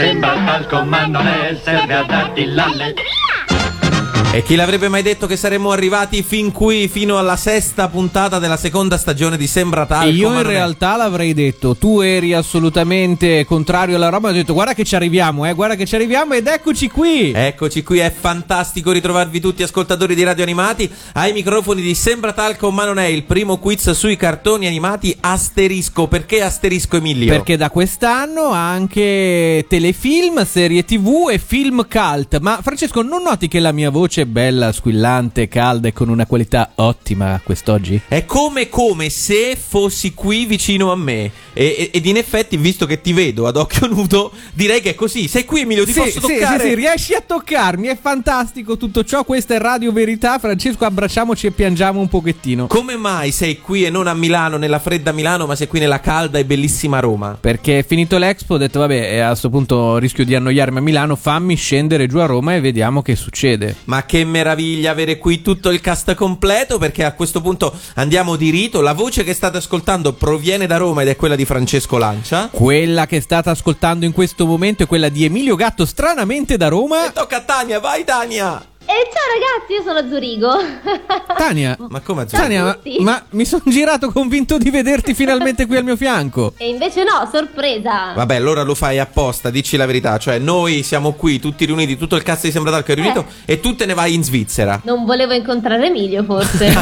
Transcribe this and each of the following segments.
Sembra talco ma non è, serve a darti l'alle. E chi l'avrebbe mai detto che saremmo arrivati fin qui, fino alla sesta puntata della seconda stagione di Sembra Talco? Io in non è- realtà l'avrei detto, tu eri assolutamente contrario alla roba, ho detto guarda che ci arriviamo, eh, guarda che ci arriviamo ed eccoci qui. Eccoci qui, è fantastico ritrovarvi tutti ascoltatori di radio animati ai microfoni di Sembra Talco, ma non è il primo quiz sui cartoni animati asterisco. Perché asterisco Emilio? Perché da quest'anno anche telefilm, serie tv e film cult. Ma Francesco, non noti che la mia voce è bella, squillante, calda e con una qualità ottima quest'oggi? È come come se fossi qui vicino a me. E- ed in effetti, visto che ti vedo ad occhio nudo, direi che è così. Sei qui, Emilio, ti Sì, posso sì, toccare? sì, sì, riesci a toccarmi, è fantastico tutto ciò, questa è Radio Verità. Francesco, abbracciamoci e piangiamo un pochettino. Come mai sei qui e non a Milano, nella fredda Milano, ma sei qui nella calda e bellissima Roma? Perché è finito l'Expo, ho detto vabbè, a questo punto rischio di annoiarmi a Milano, fammi scendere giù a Roma e vediamo che succede. Ma che meraviglia avere qui tutto il cast completo perché a questo punto andiamo di rito. La voce che state ascoltando proviene da Roma ed è quella di Francesco Lancia. Quella che state ascoltando in questo momento è quella di Emilio Gatto, stranamente da Roma. E tocca a Tania, vai Tania! E ciao ragazzi, io sono Zurigo. Tania, Ma come Azzurro? Tania, ma, ma mi sono girato convinto di vederti finalmente qui al mio fianco. e invece no, sorpresa. Vabbè, allora lo fai apposta, dici la verità. Cioè, noi siamo qui tutti riuniti, tutto il cast di Sembra Talco è riunito e tu te ne vai in Svizzera. Non volevo incontrare Emilio, forse.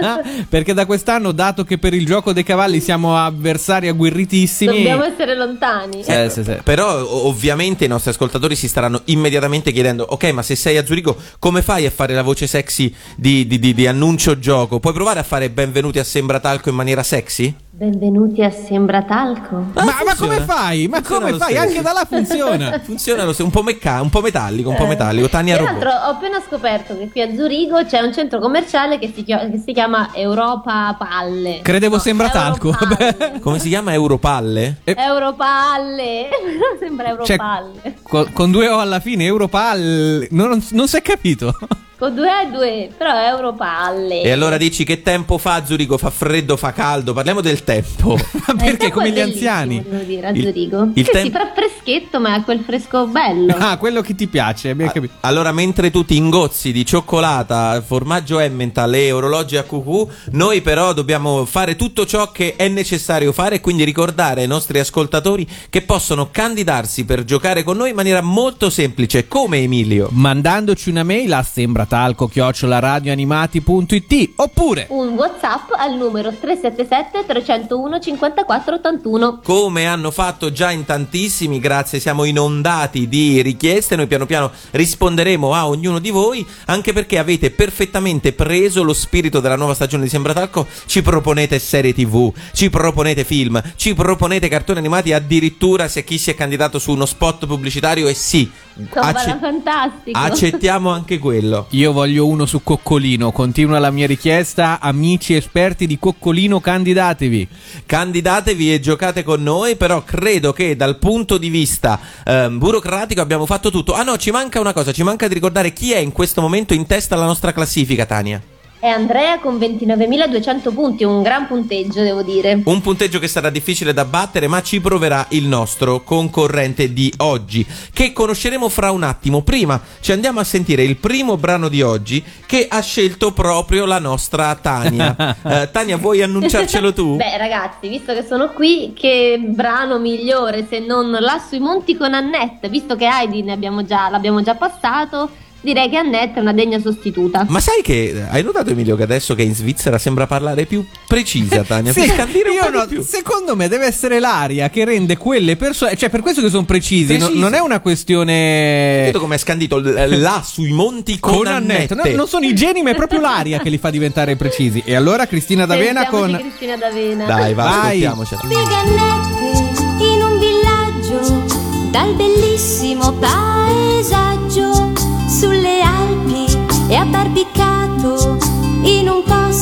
Perché da quest'anno, dato che per il gioco dei cavalli siamo avversari agguerritissimi. Dobbiamo essere lontani. Eh, sì, sì. Però ovviamente i nostri ascoltatori si staranno immediatamente chiedendo Ok ma se sei a Zurigo come fai a fare la voce sexy di, di- di- di annuncio gioco? Puoi provare a fare benvenuti a Sembra Talco in maniera sexy? Benvenuti a Sembra Talco. Ma, ma come fai? Ma Funziona come fai? stesso. Anche da là funziona. Funziona lo stesso, un po' mecca, un po' metallico, un po' metallico Tania Tra l'altro ho appena scoperto che qui a Zurigo c'è un centro commerciale che si, chia- che si chiama Europa Palle. Credevo Sembra Talco. Europalle. Come si chiama? Europalle? Europalle. Sembra Cioè, Europalle. con, con due O alla fine, Europal. Non, non, non si è capito. Con due e due, però è Europalle. E allora dici che tempo fa a Zurigo? Fa freddo, fa caldo? Parliamo del tempo Ma Eh, il perché tempo come gli anziani? Devo dire, a Il- Zurigo. il tem- si fa freschetto, ma è quel fresco bello. Ah, quello che ti piace, abbiamo capito. Allora, mentre tu ti ingozzi di cioccolata, formaggio Emmental e orologi a cucù, noi però dobbiamo fare tutto ciò che è necessario fare e quindi ricordare ai nostri ascoltatori che possono candidarsi per giocare con noi in maniera molto semplice, come Emilio. Mandandoci una mail a sembratalco-radioanimati.it oppure Un WhatsApp al numero 377 301 54 81. Come hanno fatto già in tantissimi, grazie, siamo inondati di richieste, noi piano piano risponderemo a ognuno di voi, anche perché avete perfettamente preso lo spirito della nuova stagione di Sembratalco, ci proponete serie tv, ci proponete film, ci proponete cartoni animati, addirittura se chi si è candidato su uno spot pubblicitario e sì, acce- fantastico. accettiamo anche quello. io voglio uno su Coccolino. Continua la mia richiesta, amici esperti di Coccolino, candidatevi. Candidatevi e giocate con noi, però credo che dal punto di vista ehm, burocratico abbiamo fatto tutto. Ah no, ci manca una cosa, ci manca di ricordare chi è in questo momento in testa alla nostra classifica, Tania. È Andrea con 29.200 punti, un gran punteggio, devo dire. Un punteggio che sarà difficile da battere, ma ci proverà il nostro concorrente di oggi, che conosceremo fra un attimo. Prima ci andiamo a sentire il primo brano di oggi che ha scelto proprio la nostra Tania. Eh, Tania, vuoi annunciarcelo tu? Beh, ragazzi, visto che sono qui, che brano migliore se non là sui monti con Annette? Visto che Heidi ne abbiamo già, l'abbiamo già passato, direi che Annette è una degna sostituta. Ma sai che hai notato Emilio che adesso che è in Svizzera sembra parlare più precisa Tania, Sì, per scandire un io po' di no, più. secondo me deve essere l'aria che rende quelle persone, cioè per questo che sono precisi, no- non è una questione Vedo come è scandito l- là sui monti con, con Annette. No, non sono i geni, ma è proprio l'aria che li fa diventare precisi. E allora Cristina D'Avena Sentiamoci con Cristina D'Avena. Dai, va, Vai. ascoltiamocela. Annette in un villaggio dal bellissimo paesaggio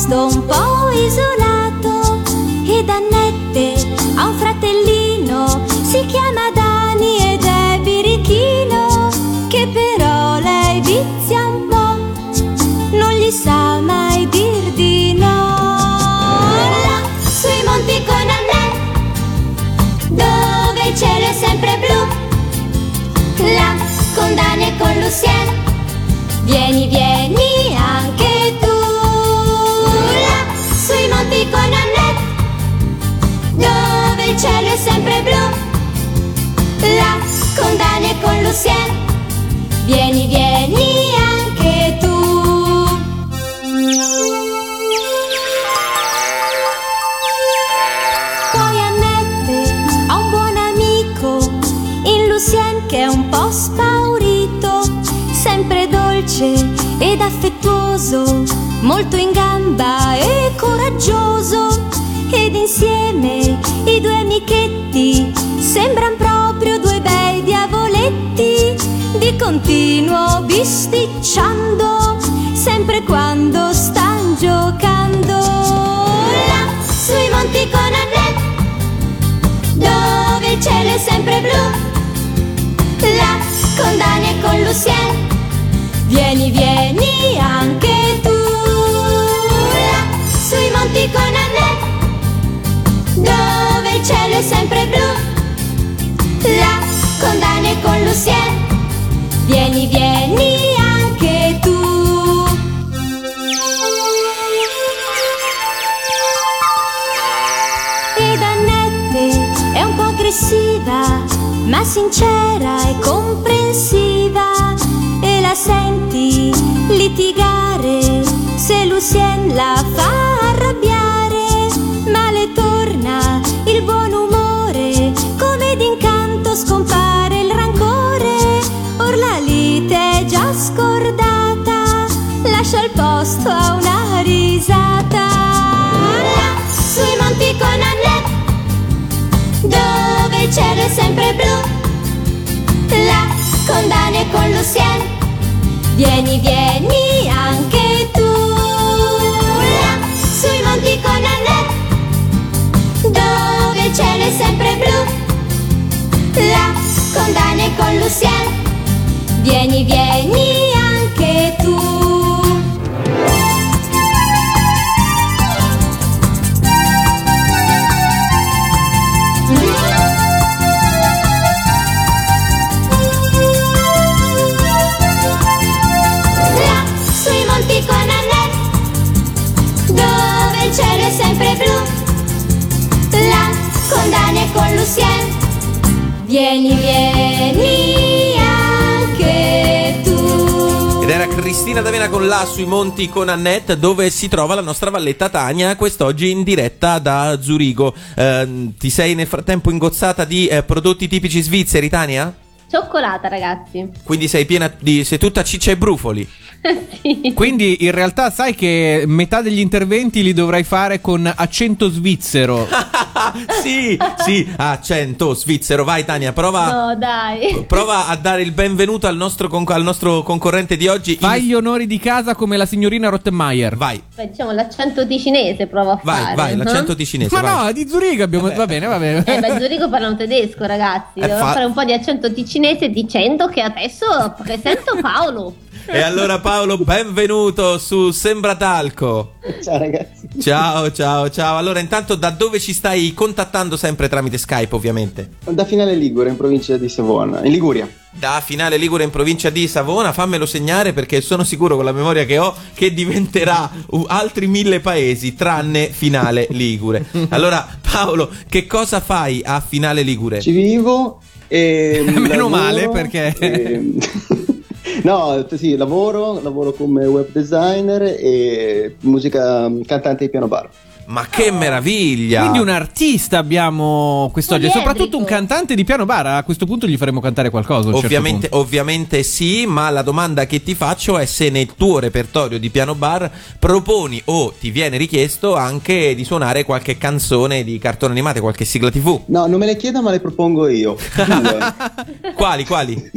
posto un po' isolato ed Annette ha un fratellino si chiama Dani ed è birichino che però lei vizia un po' non gli sa mai dir di no. Là sui monti con Annette dove il cielo è sempre blu là con Dani e con Lucien vieni vieni con Dani e con Lucien vieni vieni anche tu. Poi Annette ha un buon amico in Lucien che è un po' spaurito, sempre dolce ed affettuoso, molto in gamba e coraggioso. Ed insieme i due amichetti sembran proprio di continuo bisticciando, sempre quando stan giocando. Là, sui monti con Annette dove il cielo è sempre blu. Là con Dani e con Lucien, vieni, vieni anche tu. Là sui monti con Annette, dove il cielo è sempre blu. Là con Dani e con Lucien, vieni, vieni anche tu. Ed Annette è un po' aggressiva, ma sincera e comprensiva. E la senti litigare se Lucien la fa arrabbiare, ma le torna il buon umore, come d'incanto cielo è sempre blu. Là con Dani e con Lucien, vieni, vieni anche tu. Là sui monti con Annette, dove il cielo è sempre blu. Là con Dani e con Lucien, vieni, vieni anche vieni, vieni anche tu. Ed era Cristina D'Avena con là sui monti con Annette dove si trova la nostra valletta Tania quest'oggi in diretta da Zurigo. Eh, ti sei nel frattempo ingozzata di eh, prodotti tipici svizzeri Tania? Cioccolata, ragazzi. Quindi sei piena di... sei tutta ciccia e brufoli. sì. Quindi in realtà sai che metà degli interventi li dovrai fare con accento svizzero. sì, sì, accento svizzero. Vai Tania, prova... No, dai. Prova a dare il benvenuto al nostro, con- al nostro concorrente di oggi. Fai In- gli onori di casa come la signorina Rottenmeier. Vai, Beh, diciamo l'accento ticinese provo a vai, fare. vai, no? l'accento ticinese. Ma vai. no, di Zurigo abbiamo... Va bene, va bene. Eh, beh, Zurigo parlano tedesco, ragazzi. Eh, Devo fa- fare un po' di accento ticinese dicendo che adesso presento Paolo. E allora Paolo, benvenuto su Sembratalco. Ciao ragazzi. Ciao, ciao, ciao. Allora, intanto da dove ci stai contattando sempre tramite Skype, ovviamente? Da Finale Ligure in provincia di Savona, in Liguria. Da Finale Ligure in provincia di Savona, fammelo segnare perché sono sicuro con la memoria che ho che diventerà altri mille paesi tranne Finale Ligure. Allora, Paolo, che cosa fai a Finale Ligure? Ci vivo e Meno lavoro male, perché- e- No, sì, lavoro, lavoro come web designer e musica cantante di piano bar. Ma che meraviglia! Quindi un artista abbiamo questoggi e soprattutto un cantante di piano bar. A questo punto gli faremo cantare qualcosa. certo Ovviamente, punto. ovviamente sì, ma la domanda che ti faccio è se nel tuo repertorio di piano bar proponi o ti viene richiesto anche di suonare qualche canzone di cartone animate, qualche sigla TV. No, non me le chiedo, ma le propongo io. Quali, quali?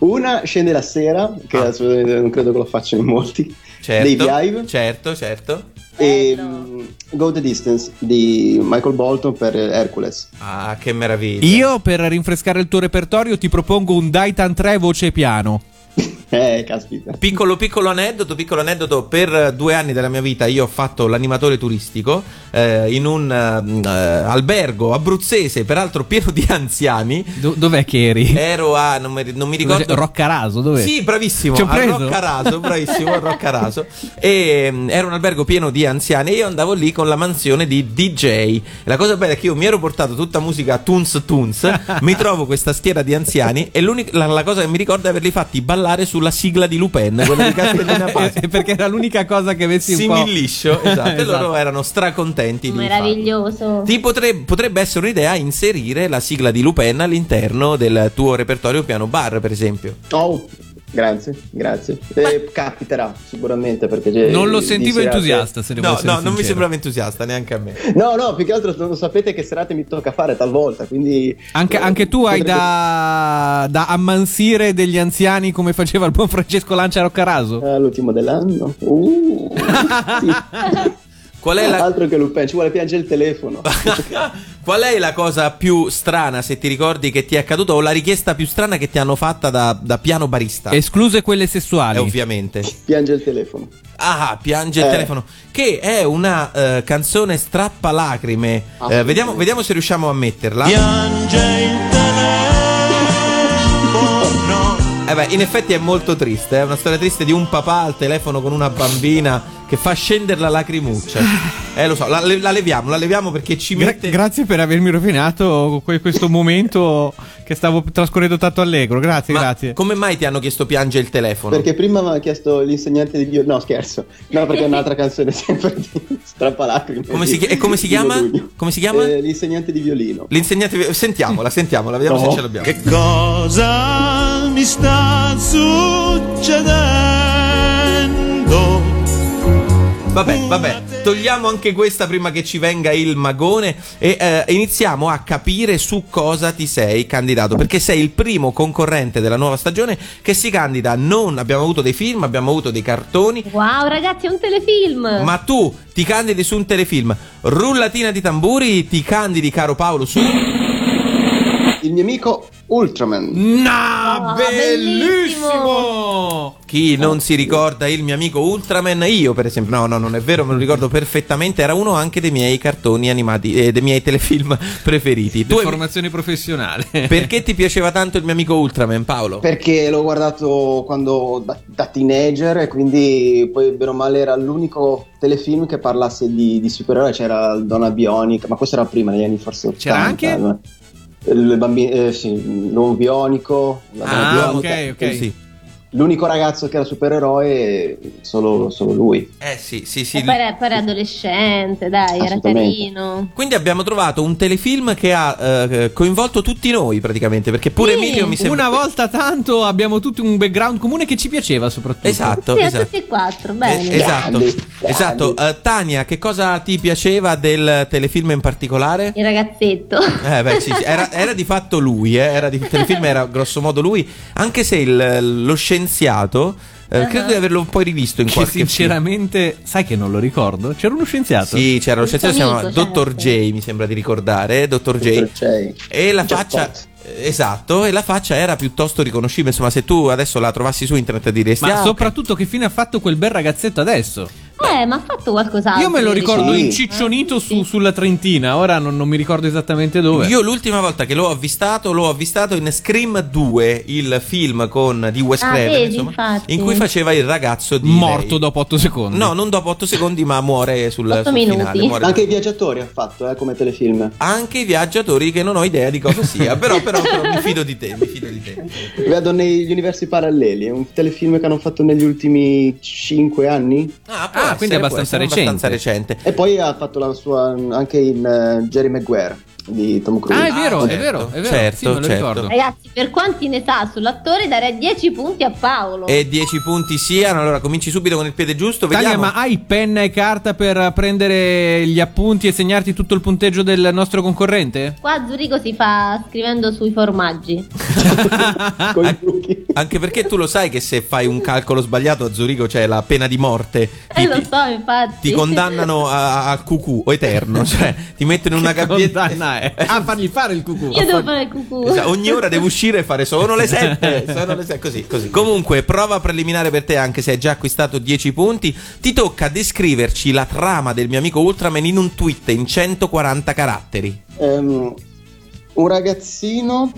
Una scende la sera, che Ah. assolutamente non credo che lo facciano in molti. Certo, Dei Vive. certo, certo. E mm, Go the Distance di Michael Bolton per Hercules. Ah, che meraviglia. Io, per rinfrescare il tuo repertorio, ti propongo un Daitan 3 voce piano. Eh, caspita. Piccolo piccolo aneddoto, piccolo aneddoto, per due anni della mia vita io ho fatto l'animatore turistico eh, in un eh, albergo abruzzese, peraltro pieno di anziani. Do- dov'è che eri? Ero a, non mi, non mi ricordo... Roccaraso, dov'è? Sì, bravissimo, Ci ho a preso? Roccaraso, bravissimo, a Roccaraso. E mm, era un albergo pieno di anziani e io andavo lì con la mansione di DJ. La cosa bella è che io mi ero portato tutta musica tunes tunes, mi trovo questa schiera di anziani e l'unica, la, la cosa che mi ricordo è averli fatti ballare sulla sigla di Lupin, quella di Castellina Pazzi. Eh, Perché era l'unica cosa che avessi un po'. Similiscio, esatto, e Esatto. loro erano stracontenti di. Meraviglioso. Ti potrebbe, potrebbe essere un'idea inserire la sigla di Lupin all'interno del tuo repertorio piano bar, per esempio. Oh, grazie, grazie. Eh, capiterà sicuramente perché Non lo sentivo serate- entusiasta, se devo No, essere no, non mi sincero. sembrava entusiasta neanche a me. No, no, più che altro non sapete che serate mi tocca fare talvolta, quindi... Anche, eh, anche tu hai potrebbe- da, da ammansire degli anziani come faceva il buon Francesco Lancia Roccaraso? Ah, l'ultimo dell'anno. Uh, sì. Qual è, la, Altro che Lupin, ci vuole piangere il telefono. qual è la cosa più strana, se ti ricordi, che ti è accaduta o la richiesta più strana che ti hanno fatta da, da piano barista? Escluse quelle Eh, sessuali. ovviamente. Piange il telefono. Ah, piange il Eh. telefono. Che è una eh, canzone strappalacrime. Eh, Assolutamente. vediamo, vediamo se riusciamo a metterla. Piange il telefono. Eh beh, in effetti è molto triste. È una storia triste di un papà al telefono con una bambina che fa scendere la lacrimuccia. Eh, lo so, la, la leviamo, la leviamo perché ci Gra- mette. grazie per avermi rovinato que- questo momento che stavo trascorrendo tanto allegro. Grazie, Ma grazie. come mai ti hanno chiesto piange il telefono? Perché prima mi ha chiesto l'insegnante di violino. No, scherzo. No, perché è un'altra canzone sempre di Strappalacrime. Come si chi- e come si Di chiama? Come si chiama? Eh, l'insegnante di violino. L'insegnante. Sentiamola, sentiamola, vediamo No. se ce l'abbiamo. Che cosa mi sta succedendo? Vabbè, vabbè, togliamo anche questa prima che ci venga il magone e eh, iniziamo a capire su cosa ti sei candidato, perché sei il primo concorrente della nuova stagione che si candida. Non abbiamo avuto dei film, abbiamo avuto dei cartoni, Wow, ragazzi, è un telefilm. ma tu ti candidi su un telefilm. Rullatina di tamburi, ti candidi, caro Paolo, su Il mio amico Ultraman. No, Ah, bellissimo! chi non si ricorda il mio amico Ultraman, io per esempio, no, no, non è vero, me lo ricordo perfettamente, era uno anche dei miei cartoni animati, eh, dei miei telefilm preferiti. Tu hai- Formazione professionale. Perché ti piaceva tanto il mio amico Ultraman, Paolo? Perché l'ho guardato quando da, da teenager e quindi poi bene o male era l'unico telefilm che parlasse di, di supereroi, c'era Donna Bionica, ma questo era prima negli anni forse 80. C'era anche? Il bambino, eh, sì, l'uomo bionico, Ah, bionica, ok, ok. e Sì. L'unico ragazzo che era supereroe, solo, solo lui. Eh sì, sì, sì. E poi era, poi era adolescente, dai, era carino. Quindi abbiamo trovato un telefilm che ha eh, coinvolto tutti noi praticamente, perché pure Sì. Emilio mi sembra... Una volta tanto abbiamo tutti un background comune che ci piaceva soprattutto. Esatto, Sì, a esatto. tutti e quattro, bene. Eh, esatto, Grandi, esatto. grandi. Eh, Tania, che cosa ti piaceva del telefilm in particolare? Il ragazzetto. Eh beh, sì, sì, era, era di fatto lui, eh, era di, il telefilm era grosso modo lui, anche se il- lo scienziato, eh, Ah. credo di averlo poi rivisto in Che qualche film. sinceramente, sai che non lo ricordo? C'era uno scienziato? Sì, c'era lo Un scienziato, si chiama amico, Dottor certo. J, mi sembra di ricordare, Dottor J. J. E la Jackpot. faccia, esatto, e la faccia era piuttosto riconoscibile. Insomma, se tu adesso la trovassi su internet diresti. Ma "Ah, ok". soprattutto che fine ha fatto quel bel ragazzetto adesso? Eh, ma ha fatto qualcos'altro. Io me lo ricordo Sì. inciccionito su- Sì. sulla Trentina, ora non, non mi ricordo esattamente dove. Io l'ultima volta che l'ho avvistato, l'ho avvistato in Scream 2, il film con, di Wes Ah, Craven, vedi, insomma, in cui faceva il ragazzo di Morto lei. dopo 8 secondi. No, non dopo 8 secondi, ma muore sul, Otto sul minuti. finale. muore- Anche i viaggiatori ha fatto, eh, come telefilm. Anche i viaggiatori che non ho idea di cosa sia, però, però, però mi fido di te, mi fido di te. Vedo negli universi paralleli, è un telefilm che hanno fatto negli ultimi 5 anni. Ah, Ah, essere, quindi può abbastanza essere abbastanza recente. recente. E poi ha fatto la sua anche in eh, Jerry Maguire di Tom Cruise. Ah, è vero, Ah, è vero, certo, è vero. certo, sì, me lo certo. ricordo. Ragazzi, per quanti ne sa sull'attore, darei 10 punti a Paolo. E 10 punti siano. Allora cominci subito con il piede giusto. Tania, Vediamo. ma hai penna e carta per prendere gli appunti e segnarti tutto il punteggio del nostro concorrente? Qua a Zurigo si fa scrivendo sui formaggi. Con i trucchi. Anche perché tu lo sai che se fai un calcolo sbagliato a Zurigo c'è la pena di morte. Eh, lo so, infatti. Ti condannano a- al cucù o eterno, cioè ti mettono in una gabbietta. Ah, fargli fare il cucù. Io devo fare il cucù. Esatto, ogni ora devo uscire e fare sono le 7, sono le 7, così, così. Comunque, prova preliminare per te, anche se hai già acquistato 10 punti. Ti tocca descriverci la trama del mio amico Ultraman in un tweet in 140 caratteri. Ehm, un ragazzino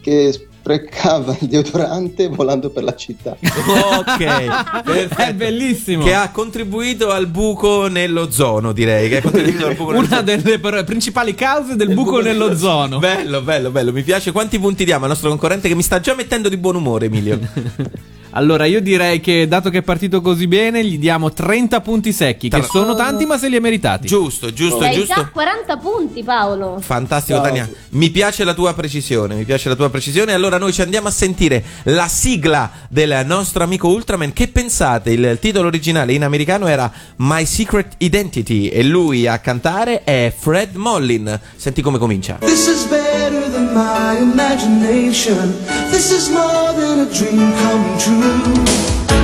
che sprecava il deodorante volando per la città. Ok, perfetto. È bellissimo. Che ha contribuito al buco nell'ozono, direi. Che ha contribuito al buco Una delle per- principali cause del buco nell'ozono. Bello, bello, bello. Mi piace. Quanti punti diamo al nostro concorrente che mi sta già mettendo di buon umore, Emilio? Allora, io direi che dato che è partito così bene, gli diamo 30 punti secchi, che Tra- sono tanti, ma se li ha meritati. giusto, giusto, Hai giusto. già 40 punti, Paolo. Fantastico, Ciao. Tania. Mi piace la tua precisione. Mi piace la tua precisione. Allora, noi ci andiamo a sentire la sigla del nostro amico Ultraman. Che pensate? Il titolo originale in americano era My Secret Identity. E lui a cantare è Fred Mollin. Senti come comincia. This is better than my imagination. This is more than a dream come true.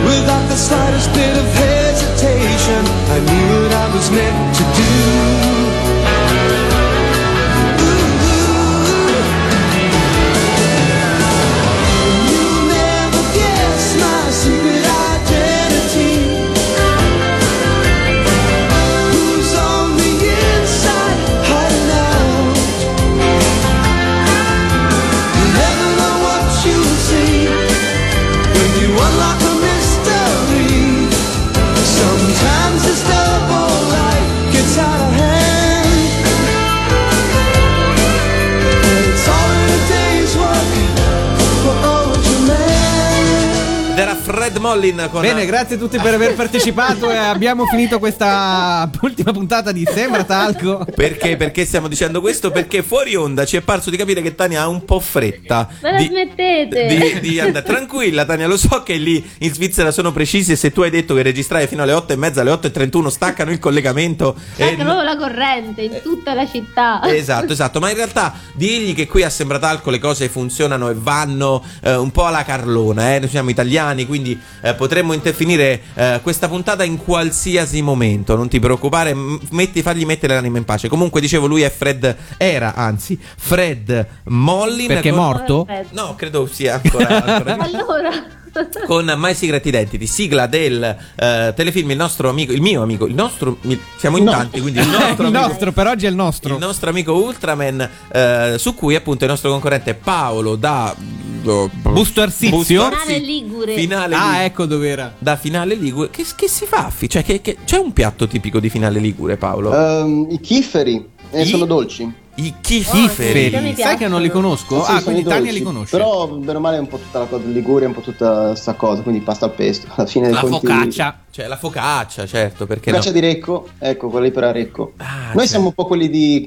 Without the slightest bit of hesitation, I knew what I was meant to do. Fred Mollin con Bene, grazie a tutti per aver partecipato e abbiamo finito questa ultima puntata di Sembra Talco. Perché? Perché stiamo dicendo questo? Perché fuori onda ci è parso di capire che Tania ha un po' fretta. Ma la di- smettete? Di, di andare tranquilla, Tania. Lo so che lì in Svizzera sono precisi. E se tu hai detto che registrai fino alle 8 e mezza, alle 8 e 31 staccano il collegamento. e Stacca proprio la corrente in tutta la città. Esatto, esatto, ma in realtà digli che qui a Sembratalco le cose funzionano e vanno eh, un po' alla Carlona, eh? noi siamo italiani, quindi eh, potremmo interfinire eh, questa puntata in qualsiasi momento, non ti preoccupare, metti, fagli mettere l'anima in pace. Comunque dicevo, lui è Fred, era anzi Fred Mollin. Perché è con- morto? Perfetto. No, credo sia ancora... ancora Allora, con My Secret Identity, sigla del eh, telefilm Il nostro amico, il mio amico, il nostro, il- siamo in No. tanti, quindi il nostro il amico, nostro, per oggi è il nostro. il nostro amico Ultraman, eh, su cui appunto il nostro concorrente Paolo da Busto Arsizio? Finale Ligure. Finale Ah, Ligure. ecco dov'era. Da finale Ligure, che, che si fa? Cioè, che, che- c'è un piatto tipico di finale Ligure, Paolo? Ehm, I chifferi eh, I- sono dolci. I chiferi. mi Sai che non li conosco? Sì, ah, quindi Tania dolci. li conosce. Però, bene o male, è un po' tutta la cosa Liguria, un po' tutta sta cosa. Quindi pasta al pesto. Alla fine La conti- focaccia. Cioè, la focaccia, certo, perché no? Focaccia di Recco, ecco, quella lì per Recco. Ah, Noi certo. siamo un po' quelli di,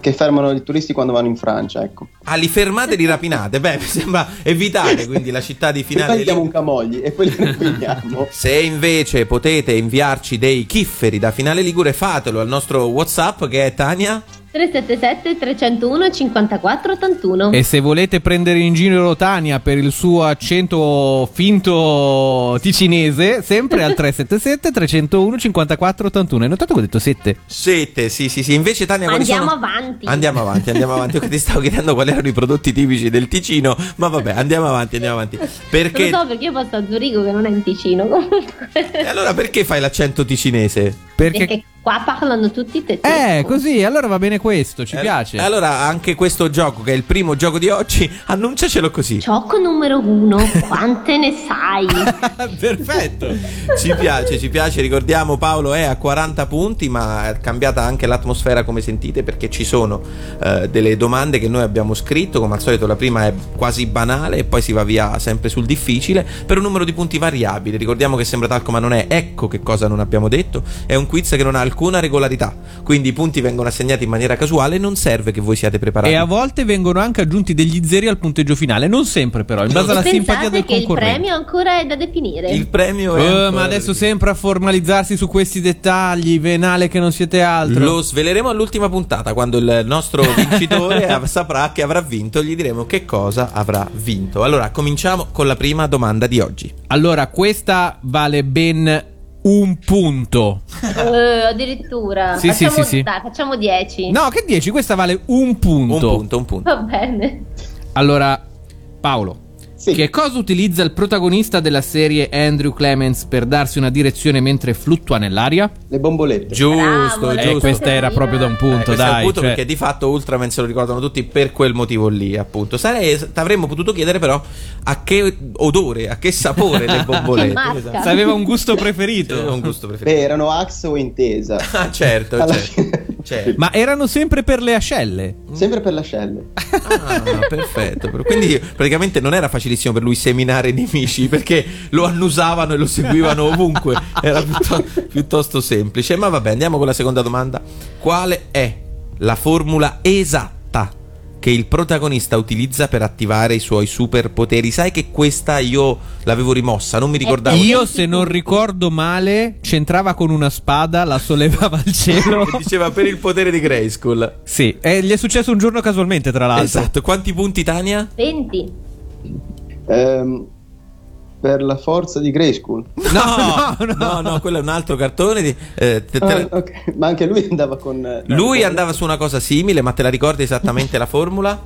che fermano i turisti quando vanno in Francia, ecco. Ah, li fermate e li rapinate? Beh, mi sembra evitare quindi la città di poi finale gli diamo un camogli e poi li rapiniamo. Se invece potete inviarci dei chifferi da finale Ligure, fatelo al nostro WhatsApp che è Tania. 377 301 54 81. E se volete prendere in giro Tania per il suo accento finto ticinese, sempre al 377 301 54 81. Hai notato che ho detto 7? Sette, sì, sì, sì. Invece Tania quali Andiamo sono? avanti. Andiamo avanti, andiamo avanti. Io che ti stavo chiedendo quali erano i prodotti tipici del Ticino, ma vabbè, andiamo avanti, andiamo avanti. Perché Lo so perché io posso a Zurigo che non è in Ticino comunque. E allora perché fai l'accento ticinese? Perché Perché Qua parlano tutti tedesco. Eh, così, allora va bene questo, ci Eh, piace. Allora, anche questo gioco, che è il primo gioco di oggi, annunciacelo così. Gioco numero uno, quante ne sai? Perfetto. Ci piace, ci piace. Ricordiamo, Paolo è a 40 punti, ma è cambiata anche l'atmosfera, come sentite, perché ci sono eh, delle domande che noi abbiamo scritto. Come al solito, la prima è quasi banale e poi si va via sempre sul difficile, per un numero di punti variabile. Ricordiamo che sembra talco, ma non è. Ecco che cosa non abbiamo detto. È un quiz che non ha alcuna regolarità. Quindi i punti vengono assegnati in maniera casuale non serve che voi siate preparati. E a volte vengono anche aggiunti degli zeri al punteggio finale, non sempre però, in base alla simpatia Pensate del che il concorrente. premio ancora è da definire. Il premio è. Ancora- ma adesso sempre a formalizzarsi su questi dettagli, venale che non siete altro. Lo sveleremo all'ultima puntata quando il nostro vincitore saprà che avrà vinto, gli diremo che cosa avrà vinto. Allora, cominciamo con la prima domanda di oggi. Allora, questa vale ben un punto. Eh, addirittura. Sì, sì, facciamo, sì, sì. Dai, facciamo 10. No, che 10? Questa vale un punto. Un punto, un punto. Va bene. Allora, Paolo, Sì. che cosa utilizza il protagonista della serie Andrew Clements per darsi una direzione mentre fluttua nell'aria? Le bombolette. Giusto, Bravo, giusto. Eh, questa era proprio da un Eh, punto, questo è un dai. punto cioè- perché di fatto Ultraman se lo ricordano tutti per quel motivo lì, appunto. Sarei, avremmo potuto chiedere però a che odore, a che sapore le bombolette. Esatto. Se aveva un gusto preferito. un gusto preferito. Beh, erano Axe o Intesa. Ah, certo, Alla certo. fine. certo. Ma erano sempre per le ascelle. Sempre per l'ascelle. Ah, perfetto. Quindi praticamente non era facilissimo per lui seminare i nemici perché lo annusavano e lo seguivano ovunque. Era piuttosto, piuttosto semplice. Ma vabbè, andiamo con la seconda domanda. Quale è la formula esatta che il protagonista utilizza per attivare i suoi superpoteri? Sai che questa io l'avevo rimossa, non mi ricordavo. Io, se non ricordo male, c'entrava con una spada, la sollevava al cielo. Diceva per il potere di Grayskull. sì, e gli è successo un giorno casualmente, tra l'altro. Esatto. Quanti punti, Tania? 20. Ehm, per la forza di Grayskull. No, no, no, quello è un altro cartone. Di, eh, te- te- Ah, ok. Ma anche lui andava con. eh, no, Lui andava su una cosa simile, ma te la ricordi esattamente la formula?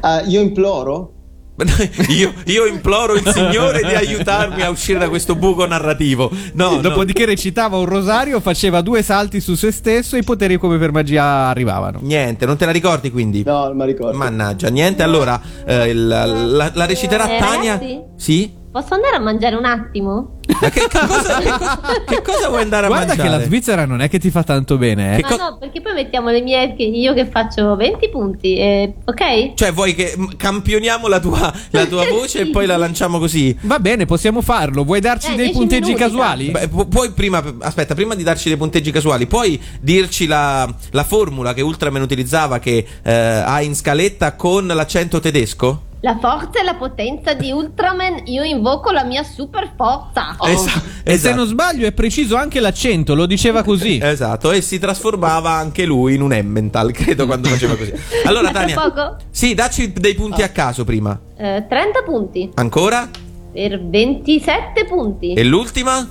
Ah, io imploro. io, io imploro il Signore di aiutarmi a uscire da questo buco narrativo. No, Dopodiché recitava un rosario, faceva due salti su se stesso e i poteri come per magia arrivavano. no. niente, non te la ricordi quindi? No, non mi ricordo. Mannaggia, niente. Allora, eh, il- la, la reciterà Eh, Tania. ragazzi? Sì? Posso andare a mangiare un attimo? Ma che, che cosa, che, che cosa vuoi andare a Guarda mangiare? che la Svizzera non è che ti fa tanto bene, eh. Ma co- no, perché poi mettiamo le mie. io che faccio 20 punti. eh, ok? Cioè, vuoi che campioniamo la tua, la tua voce e poi la lanciamo così? Va bene, possiamo farlo. Vuoi darci Eh, dei 10 punteggi minuti, casuali? Beh, pu- puoi prima, aspetta, prima di darci dei punteggi casuali, puoi dirci la, la formula che Ultraman utilizzava che eh, ha in scaletta con l'accento tedesco? La forza e la potenza di Ultraman. Io invoco la mia super forza. Esa- E se non sbaglio è preciso anche l'accento, lo diceva così. Esatto, e si trasformava anche lui in un Emmental, credo, quando faceva così. Allora, Tania, poco? sì, dacci dei punti a caso prima. Eh, 30 punti. Ancora? Per 27 punti. E l'ultima?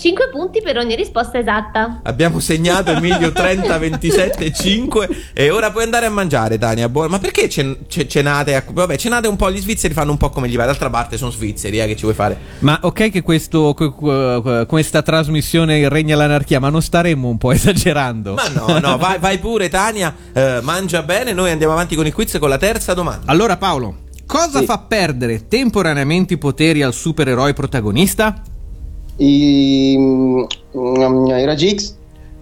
5 punti per ogni risposta esatta. Abbiamo segnato Emilio 30, 27, 5 e ora puoi andare a mangiare Tania. Buona. Ma perché cen- ce- cenate? a- Vabbè, cenate un po', gli svizzeri fanno un po' come gli va. D'altra parte sono svizzeri, eh, che ci vuoi fare? Ma ok che questo, que- que- questa trasmissione regna l'anarchia, ma non staremmo un po' esagerando? Ma no, no, vai, vai pure Tania, eh, mangia bene, noi andiamo avanti con il quiz con la terza domanda. Allora Paolo, cosa Sì. fa perdere temporaneamente i poteri al supereroe protagonista? I. mm, I raggi X.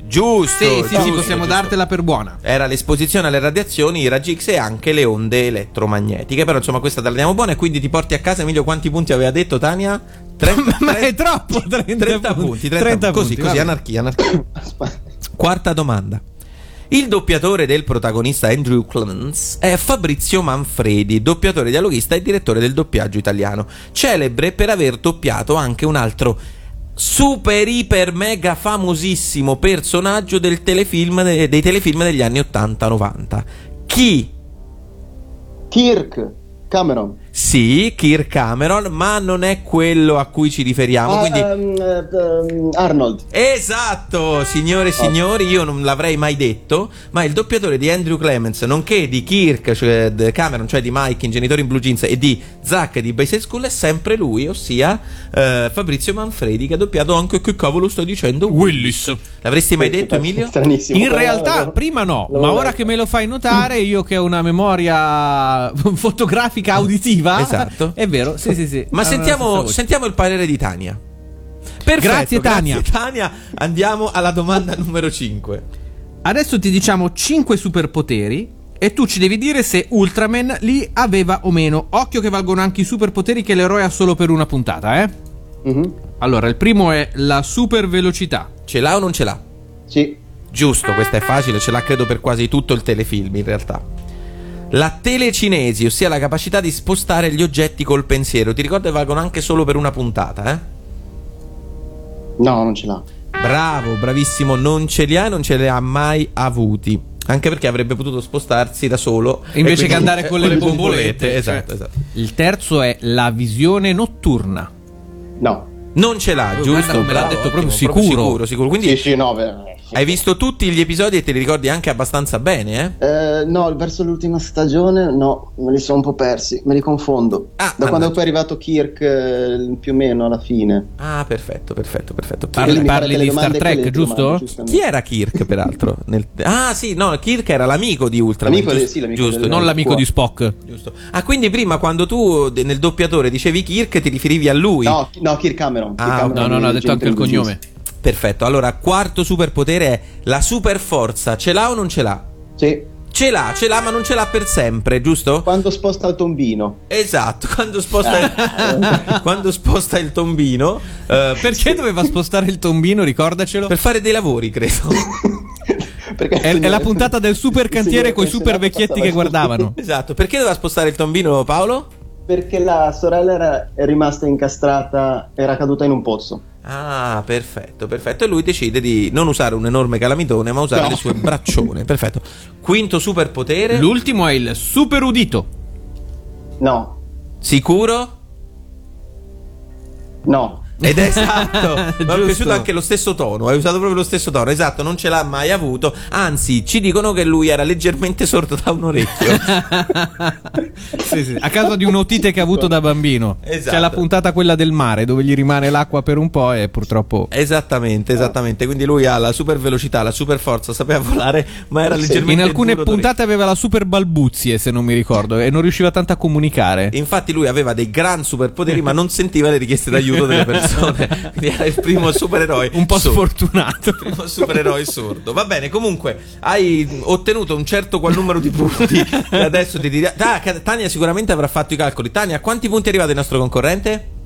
Giusto. Sì, sì, sì, giusto, possiamo giusto. dartela per buona. Era l'esposizione alle radiazioni, i raggi X e anche le onde elettromagnetiche. Però insomma questa te la diamo buona e quindi ti porti a casa Emilio quanti punti aveva detto Tania? 30, Ma è troppo, 30, 30 punti, 30 30 così, punti, così, vabbè. anarchia, anarchia. Quarta domanda. Il doppiatore del protagonista Andrew Clements è Fabrizio Manfredi, doppiatore dialoghista e direttore del doppiaggio italiano, celebre per aver doppiato anche un altro super iper mega famosissimo personaggio telefilm de- dei telefilm degli anni 80-90. Chi? Kirk. Cameron. Sì, Kirk Cameron, ma non è quello a cui ci riferiamo. Ah, quindi... ehm, Arnold. Esatto, signore e signori, io non l'avrei mai detto, ma il doppiatore di Andrew Clemens, nonché di Kirk, cioè di Cameron, cioè di Mike in Genitori in Blue Jeans e di Zack di Basic School è sempre lui, ossia eh, Fabrizio Manfredi che ha doppiato anche che cavolo sto dicendo Willis. L'avresti mai detto Emilio? Stranissimo. In realtà, lo- prima no, lo ma volevo- ora che me lo fai notare, io che ho una memoria fotografica auditiva, Esatto. è vero, sì, sì, sì. Ma sentiamo, sentiamo il parere di Tania. Perfetto, Grazie, Tania. Grazie Tania, andiamo alla domanda numero 5. Adesso ti diciamo 5 superpoteri e tu ci devi dire se Ultraman li aveva o meno. Occhio che valgono anche i superpoteri che l'eroe ha solo per una puntata, eh? Mhm. Allora, il primo è la super velocità. Ce l'ha o non ce l'ha? Sì. Giusto, questa è facile, ce l'ha credo per quasi tutto il telefilm in realtà. La telecinesi, ossia la capacità di spostare gli oggetti col pensiero. Ti ricordo che valgono anche solo per una puntata, eh? No, non ce l'ha. Bravo, bravissimo, non ce li ha e non ce li ha mai avuti. Anche perché avrebbe potuto spostarsi da solo. Invece quindi- che andare con le bombolette, Esatto, cioè. esatto. Il terzo è la visione notturna. No. Non ce l'ha, Oh, giusto? come l'ha detto proprio ottimo, sicuro. sicuro, sicuro. Quindi Sì, sì, no. beh, sì. Hai visto tutti gli episodi e te li ricordi anche abbastanza bene, eh? Eh, no, verso l'ultima stagione no, me li sono un po' persi, me li confondo. Ah, da quando poi è arrivato Kirk eh, più o meno alla fine. Ah, perfetto, perfetto, perfetto. Parli- parli di Star Trek, giusto? domande. Chi era Kirk, peraltro? Nel- Ah, sì, no, Kirk era l'amico di Ultraman. Amico di- giusto? sì, l'amico giusto, del- Non l'amico di Spock. giusto. Ah, quindi prima quando tu nel doppiatore dicevi Kirk ti riferivi a lui? No, no, Kirk Cameron. Kirk Ah, Cameron No, no, no, ha di detto anche il cognome. Perfetto. Allora, quarto superpotere è la super forza. Ce l'ha o non ce l'ha? Sì. Ce l'ha, ce l'ha, ma non ce l'ha per sempre, giusto? Quando sposta il tombino. Esatto, quando sposta, quando sposta il tombino eh, Perché doveva spostare il tombino, ricordacelo? per fare dei lavori, credo. Perché È, è la puntata del super cantiere con i super vecchietti che guardavano. esatto, perché doveva spostare il tombino Paolo? Perché la sorella era, è rimasta incastrata, era caduta in un pozzo. Ah, perfetto, perfetto. E lui decide di non usare un enorme calamitone, ma usare No. le sue braccione. Perfetto. Quinto superpotere. L'ultimo è il super udito. No, Sicuro? no. Ed è esatto, mi è piaciuto anche lo stesso tono, hai usato proprio lo stesso tono, esatto, non ce l'ha mai avuto, anzi ci dicono che lui era leggermente sordo da un orecchio. Sì, sì, a causa di un'otite che ha avuto da bambino. Esatto. C'è la puntata quella del mare dove gli rimane l'acqua per un po' e purtroppo esattamente, esattamente, quindi lui ha la super velocità, la super forza, sapeva volare, ma era Sì, leggermente in alcune puntate aveva la super balbuzie, se non mi ricordo, e non riusciva tanto a comunicare. d'orecchio. Infatti lui aveva dei gran superpoteri ma non sentiva le richieste d'aiuto delle persone, quindi era il primo supereroe. Un po' sordo. sfortunato. primo supereroe sordo. Va bene, comunque hai ottenuto un certo qual numero di punti. e adesso ti dirà. Ah, Tania sicuramente avrà fatto i calcoli. Tania, a quanti punti è arrivato il nostro concorrente?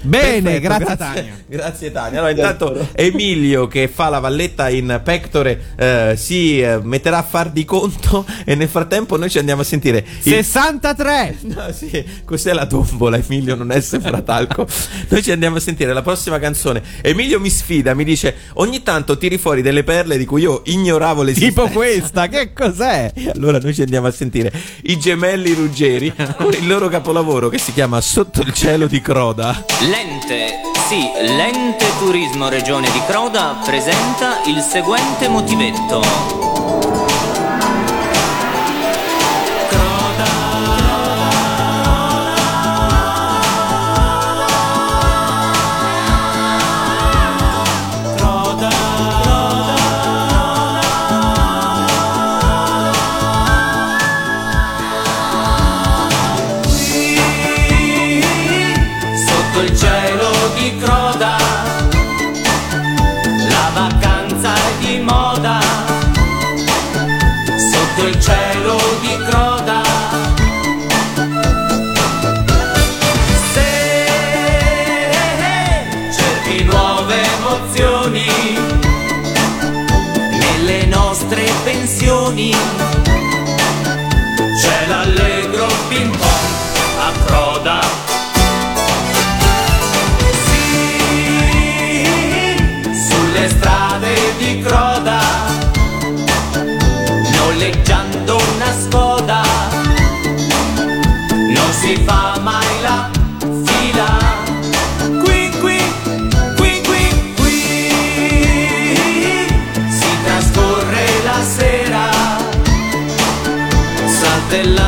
Bene, Perfetto, grazie, Tania. Grazie Tania. Allora, intanto Emilio che fa la valletta in Pectore eh, si eh, metterà a far di conto e nel frattempo noi ci andiamo a sentire il 63! No, sì, cos'è la tombola, Emilio? Non è talco. Noi ci andiamo a sentire la prossima canzone. Emilio mi sfida, mi dice: Ogni tanto tiri fuori delle perle di cui io ignoravo l'esistenza. Tipo questa, che cos'è? Allora noi ci andiamo a sentire i gemelli Ruggeri con il loro capolavoro che si chiama Sotto il cielo di Croda. L'ente, sì, l'ente turismo regione di Croda presenta il seguente motivetto. Pensioni, c'è l'allegro ping pong a Croda. sulle strade di Croda, noleggiando una Skoda, non si fa mai saltellando in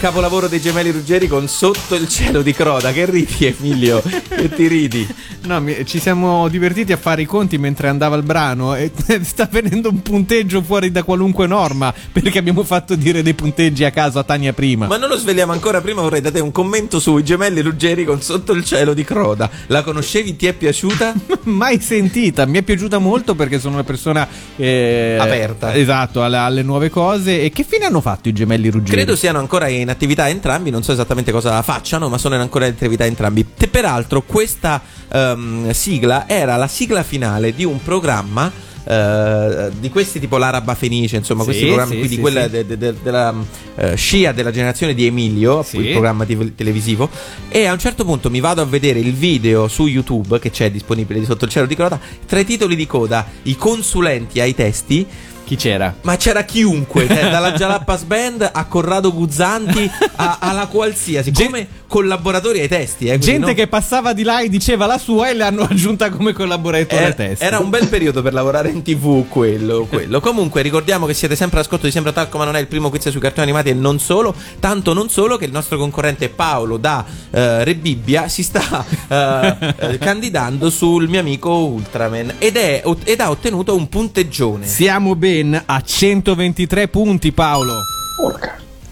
capolavoro dei gemelli Ruggeri con Sotto il cielo di Croda. Che ridi, Emilio? che ti ridi? No, mi- ci siamo divertiti a fare i conti mentre andava il brano e sta venendo un punteggio fuori da qualunque norma perché abbiamo fatto dire dei punteggi a caso a Tania prima. Ma non lo svegliamo ancora. Prima vorrei da te un commento sui gemelli Ruggeri con Sotto il cielo di Croda. La conoscevi? Ti è piaciuta? Mai sentita, mi è piaciuta molto perché sono una persona eh, Aperta. Esatto, alle, alle nuove cose. E che fine hanno fatto i gemelli Ruggeri? Credo siano ancora in attività entrambi, non so esattamente cosa facciano, ma sono in ancora in attività entrambi. Te, peraltro, questa ehm, sigla era la sigla finale di un programma. eh, di questi tipo l'Araba Fenice, insomma, Sì, questi programmi sì, qui di sì, quella de- de- de- della eh, scia della generazione di Emilio, il programma te- televisivo. E a un certo punto mi vado a vedere il video su YouTube che c'è disponibile di sotto il cielo di coda. Tra i titoli di coda, i consulenti ai testi. Chi c'era? Ma c'era chiunque, cioè, dalla Jalappas Band a Corrado Guzzanti a- alla qualsiasi, come collaboratori ai testi. Eh, Gente no- che passava di là e diceva la sua e l'hanno aggiunta come collaboratore era, test. era un bel periodo per lavorare in tv quello, quello. Comunque ricordiamo che siete sempre all'ascolto di Sembra Talco ma non è il primo quiz sui cartoni animati e non solo Tanto non solo che il nostro concorrente Paolo da eh, Re Bibbia si sta eh, eh, candidando sul mio amico Ultraman ed, è, ed ha ottenuto un punteggione Siamo ben a 123 punti, Paolo.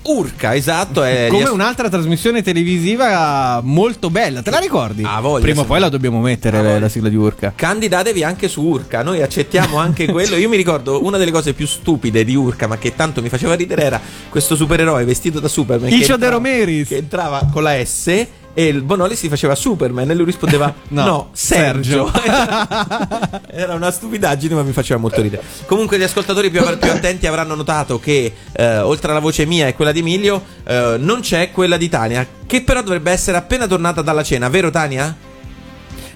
Urca, esatto è Come un'altra trasmissione televisiva molto bella, te la ricordi? Ah, voglia, Prima o poi la dobbiamo mettere Ah, la- la sigla di Urca. Candidatevi anche su Urca, noi accettiamo anche quello. Io mi ricordo una delle cose più stupide di Urca, ma che tanto mi faceva ridere, era questo supereroe vestito da Superman. Icio de Romeris. Che entrava con la S e il Bonoli si faceva Superman e lui rispondeva no, No, Sergio. era una stupidaggine, ma mi faceva molto ridere. Comunque, gli ascoltatori più, più attenti avranno notato che eh, oltre alla voce mia e quella di Emilio, eh, non c'è quella di Tania, che però dovrebbe essere appena tornata dalla cena, vero Tania?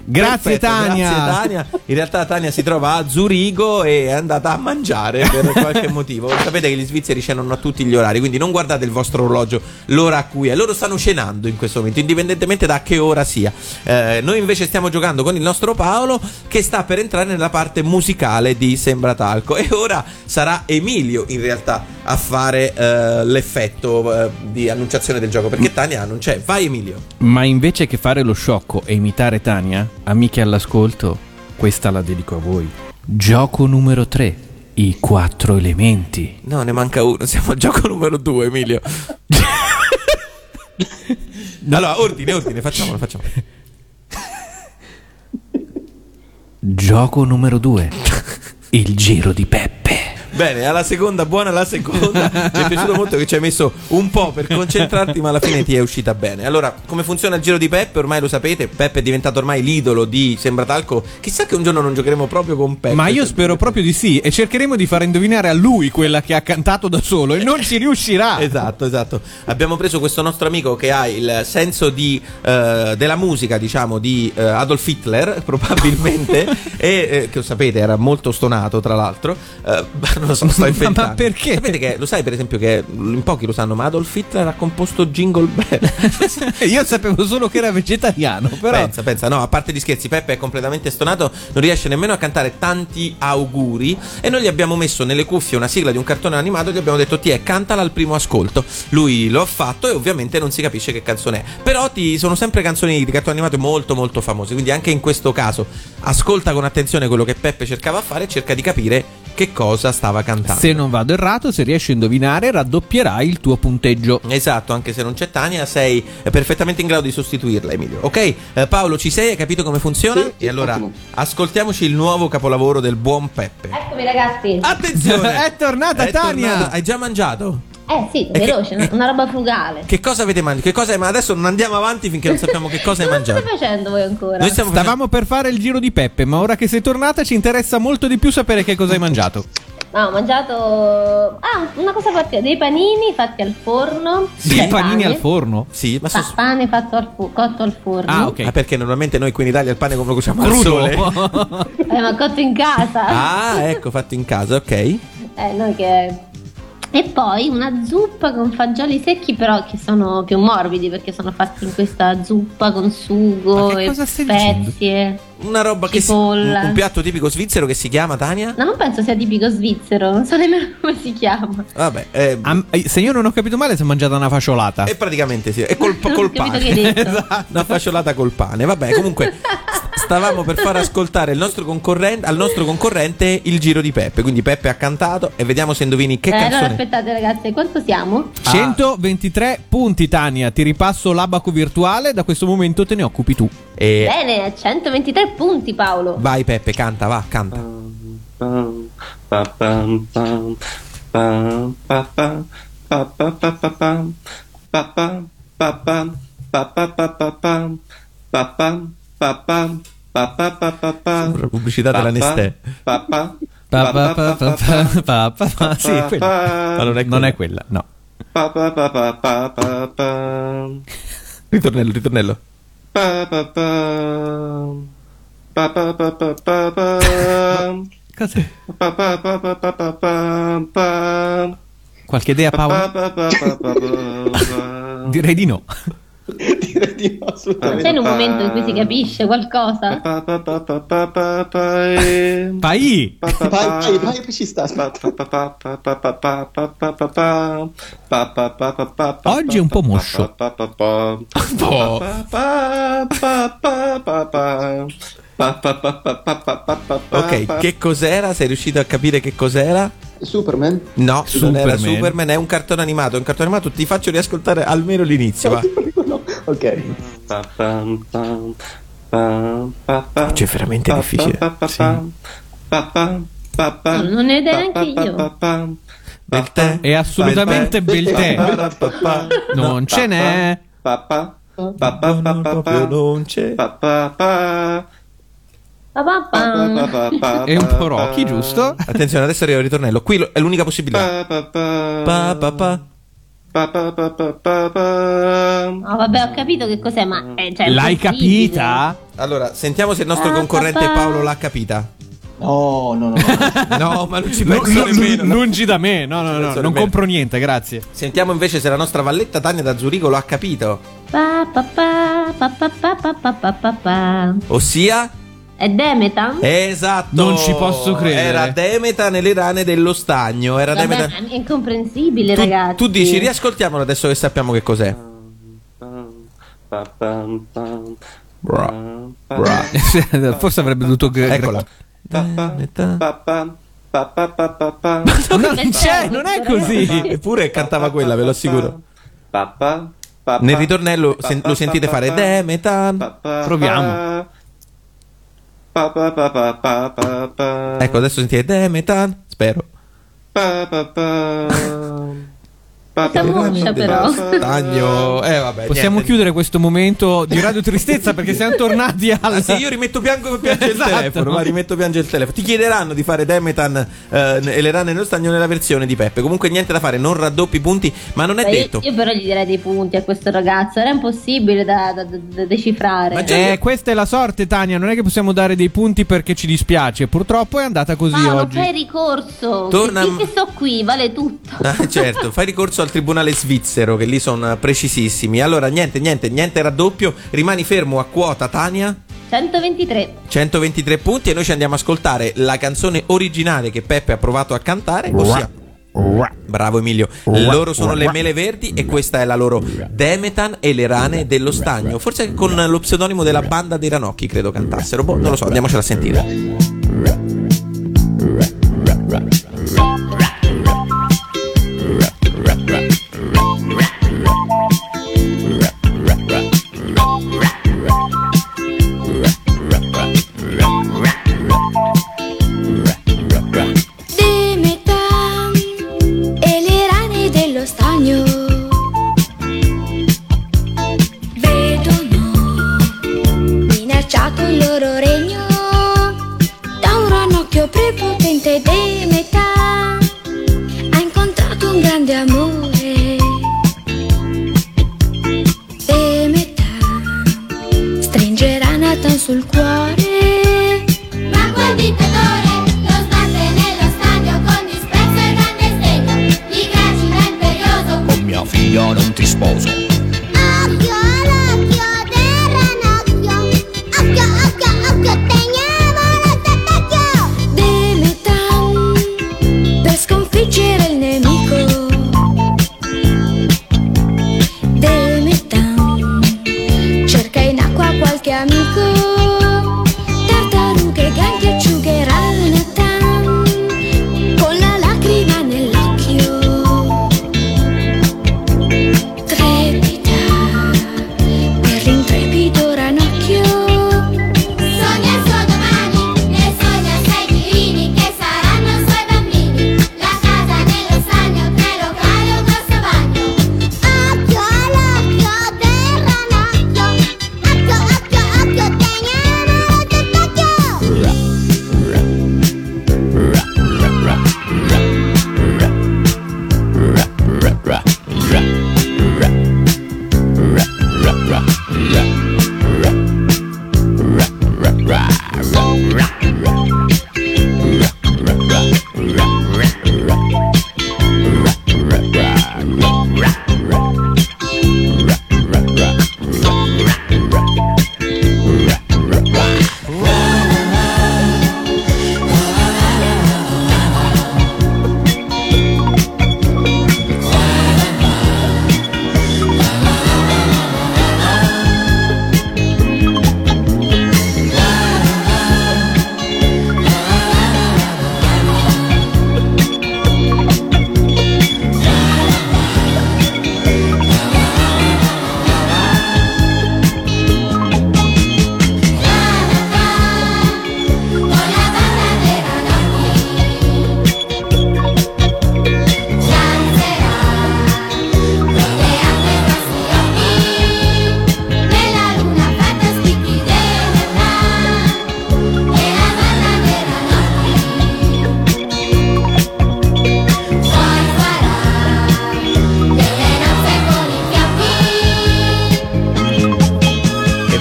Grazie, Perfetto, Tania. Grazie Tania. In realtà Tania si trova a Zurigo e è andata a mangiare per qualche motivo. Sapete che gli svizzeri cenano a tutti gli orari, quindi non guardate il vostro orologio, l'ora a cui è. Loro stanno cenando in questo momento, indipendentemente da che ora sia. Eh, noi invece stiamo giocando con il nostro Paolo che sta per entrare nella parte musicale di Sembra Talco e ora sarà Emilio in realtà a fare eh, l'effetto eh, di annunciazione del gioco perché Tania non c'è. Vai Emilio. Ma invece che fare lo sciocco e imitare Tania, amiche all'ascolto, questa la dedico a voi. Gioco numero 3. I quattro elementi. No, ne manca uno, siamo al gioco numero due, Emilio. allora, ordine, ordine, facciamolo, facciamolo. Gioco numero 2. Il giro di Peppe. Bene, alla seconda, buona la seconda. Mi è piaciuto molto che ci hai messo un po' per concentrarti, ma alla fine ti è uscita bene. Allora, come funziona il giro di Peppe? Ormai lo sapete, Peppe è diventato ormai l'idolo di Sembratalco. Chissà che un giorno non giocheremo proprio con Peppe. Ma io spero proprio di sì e cercheremo di far indovinare a lui quella che ha cantato da solo e non ci riuscirà. Esatto, esatto. Abbiamo preso questo nostro amico che ha il senso di, eh, della musica, diciamo, di eh, Adolf Hitler, probabilmente, e eh, che lo sapete, era molto stonato, tra l'altro. Non lo so, sto Ma- inventando. ma perché? Sapete che, lo sai per esempio che in pochi lo sanno, ma Adolf Hitler ha composto Jingle Bell. Io sapevo solo che era vegetariano, però Pensa, pensa, no, a parte gli scherzi, Peppe è completamente stonato, non riesce nemmeno a cantare tanti auguri e noi gli abbiamo messo nelle cuffie una sigla di un cartone animato e gli abbiamo detto ti è cantala al primo ascolto. Lui lo ha fatto e ovviamente non si capisce che canzone è. Però ti sono sempre canzoni di cartone animato molto molto famose, quindi anche in questo caso ascolta con attenzione quello che Peppe cercava a fare e cerca di capire che cosa stava cantando. se non vado errato, se riesci a indovinare, raddoppierai il tuo punteggio. Esatto, anche se non c'è Tania, sei eh, perfettamente in grado di sostituirla, Emilio. Ok, eh, Paolo, ci sei? Hai capito come funziona? Sì, e allora ottimo. ascoltiamoci il nuovo capolavoro del buon Peppe. Eccomi ragazzi. Attenzione! È tornata Tania! tornato. Hai già mangiato? Eh sì, E che- veloce, una- una roba frugale. Che cosa avete mangiato? Che cosa hai Ma adesso non andiamo avanti finché non sappiamo che cosa hai Cosa state mangiato. facendo voi ancora? Noi Stavamo per fare il giro di Peppe, ma ora che sei tornata ci interessa molto di più sapere che cosa hai mangiato. No, ho mangiato. Ah, una cosa fatta. Dei panini fatti al forno. Sì, Cioè, Panini pane. al forno? Sì, ma Pa- sos- pane fatto al fu- cotto al forno. Ah, ok. Ah, perché normalmente noi qui in Italia il pane come lo cuociamo al Crudo. sole. Eh, ma cotto in casa. Ah, ecco, fatto in casa, ok. Eh, noi che. E poi una zuppa con fagioli secchi, però che sono più morbidi perché sono fatti in questa zuppa con sugo e dicendo? spezie. Una roba che si, un, Cipolla. un piatto tipico svizzero che si chiama Tania? No, non penso sia tipico svizzero, non so nemmeno come si chiama. Vabbè, eh, Am- se io non ho capito male, si è mangiata una fasciolata. E praticamente sì, e col, col pane. che hai detto. Esatto, Una fasciolata col pane. Vabbè, comunque stavamo per far ascoltare il nostro concorrente, al nostro concorrente il giro di Peppe. Quindi Peppe ha cantato e vediamo se indovini che eh, allora canzone. aspettate ragazzi, quanto siamo? 123 punti, Tania. Ti ripasso l'abaco virtuale. Da questo momento te ne occupi tu. E Bene, 123 punti Paolo. vai Peppe, canta, va, canta. Pam, pa, pam, pam, pam, pa, pam, pa, pa, pa, pa, pam, pa, pam, pa, pam, pa. Sembra pubblicità della Nestlé. Pa, pa, Pa, pa, pa, pa, pa, pa, pa, pa. Sì, è quella. Ma non è Non quella. è quella, no. pa, pa, pa, pa, pa, pa, pam. Ritornello, ritornello. Pa, pa, pam. Pa, pa, pa, pa, pa, pam. Cos'è? Pa, pa, pa, pa, pa, pa, pam, pam. Qualche idea, Pa, Paolo? pa, pa, pa, pa. Direi di no, divertivo assolutamente. C'è un momento in cui si capisce qualcosa? Pai! Oggi è un po' moscio. Ok, che cos'era? Sei riuscito a capire che cos'era? Superman? No, Superman. non era Superman, è un cartone animato. È un cartone animato, ti faccio riascoltare almeno l'inizio. No, va. No, ok. Cioè, veramente difficile. Sì. Non ne ho idea neanche io. Bel tè. È assolutamente bel tè. Non ce n'è. Non c'è. È un po' Rocky, giusto? Attenzione, adesso arriva il ritornello. Qui è l'unica possibilità. Pa, pa, pa. Pa, pa, pa. pa pa. No, vabbè, ho capito che cos'è, ma eh, cioè, L'hai capita? Allora, sentiamo se il nostro Ah, concorrente. Paolo l'ha capita. No, no, no. no. No, ma non ci penso no, nemmeno. no. lungi da me, no, no, no, non compro niente, grazie. Sentiamo invece se la nostra valletta Tania da Zurigo lo ha capito. Pa, pa, pa, pa, pa, pa, pa, pa, pa, pa, pa. Ossia? È Demetan? Esatto. Non ci posso credere. Era Demeta nelle rane dello stagno. Era Vabbè, Demeta. ma è incomprensibile, Tu, ragazzi. tu dici, riascoltiamolo adesso che sappiamo che cos'è. Bra. Bra. Forse avrebbe dovuto. Eccola. pa pa. Non c'è, non è così. Eppure cantava quella, ve lo assicuro. Nel ritornello sen- lo sentite fare. Demetan. Proviamo. Pa pa pa pa pa pa pa. Ecco, adesso sentite Demetan. Spero. Pa però. pa. Stagno. Eh, vabbè. Possiamo niente. chiudere questo momento di radio tristezza perché siamo tornati al. Ah, sì, io rimetto piango piange Esatto. il telefono, ma rimetto piange il telefono. Ti chiederanno di fare Demetan eh, e le rane nello stagno nella versione di Peppe. Comunque niente da fare, non raddoppi i punti, ma non è Io, detto. io però gli direi dei punti a questo ragazzo, era impossibile da, da- da- da decifrare. Ma Eh, questa è la sorte, Tania. Non è che possiamo dare dei punti perché ci dispiace. Purtroppo è andata così Paolo, oggi. fai ricorso. Torna- Finché sto qui, vale tutto. Ah, certo, fai ricorso al tribunale svizzero che lì sono precisissimi. Allora, niente, niente, niente raddoppio. Rimani fermo a quota, Tania. 123. 123 punti e noi ci andiamo a ascoltare la canzone originale che Peppe ha provato a cantare, ossia Bravo Emilio. Loro sono le mele verdi e questa è la loro Demetan e le rane dello stagno. Forse con lo pseudonimo della banda dei ranocchi credo cantassero. Boh, non lo so, andiamocela a sentire. Sul cuore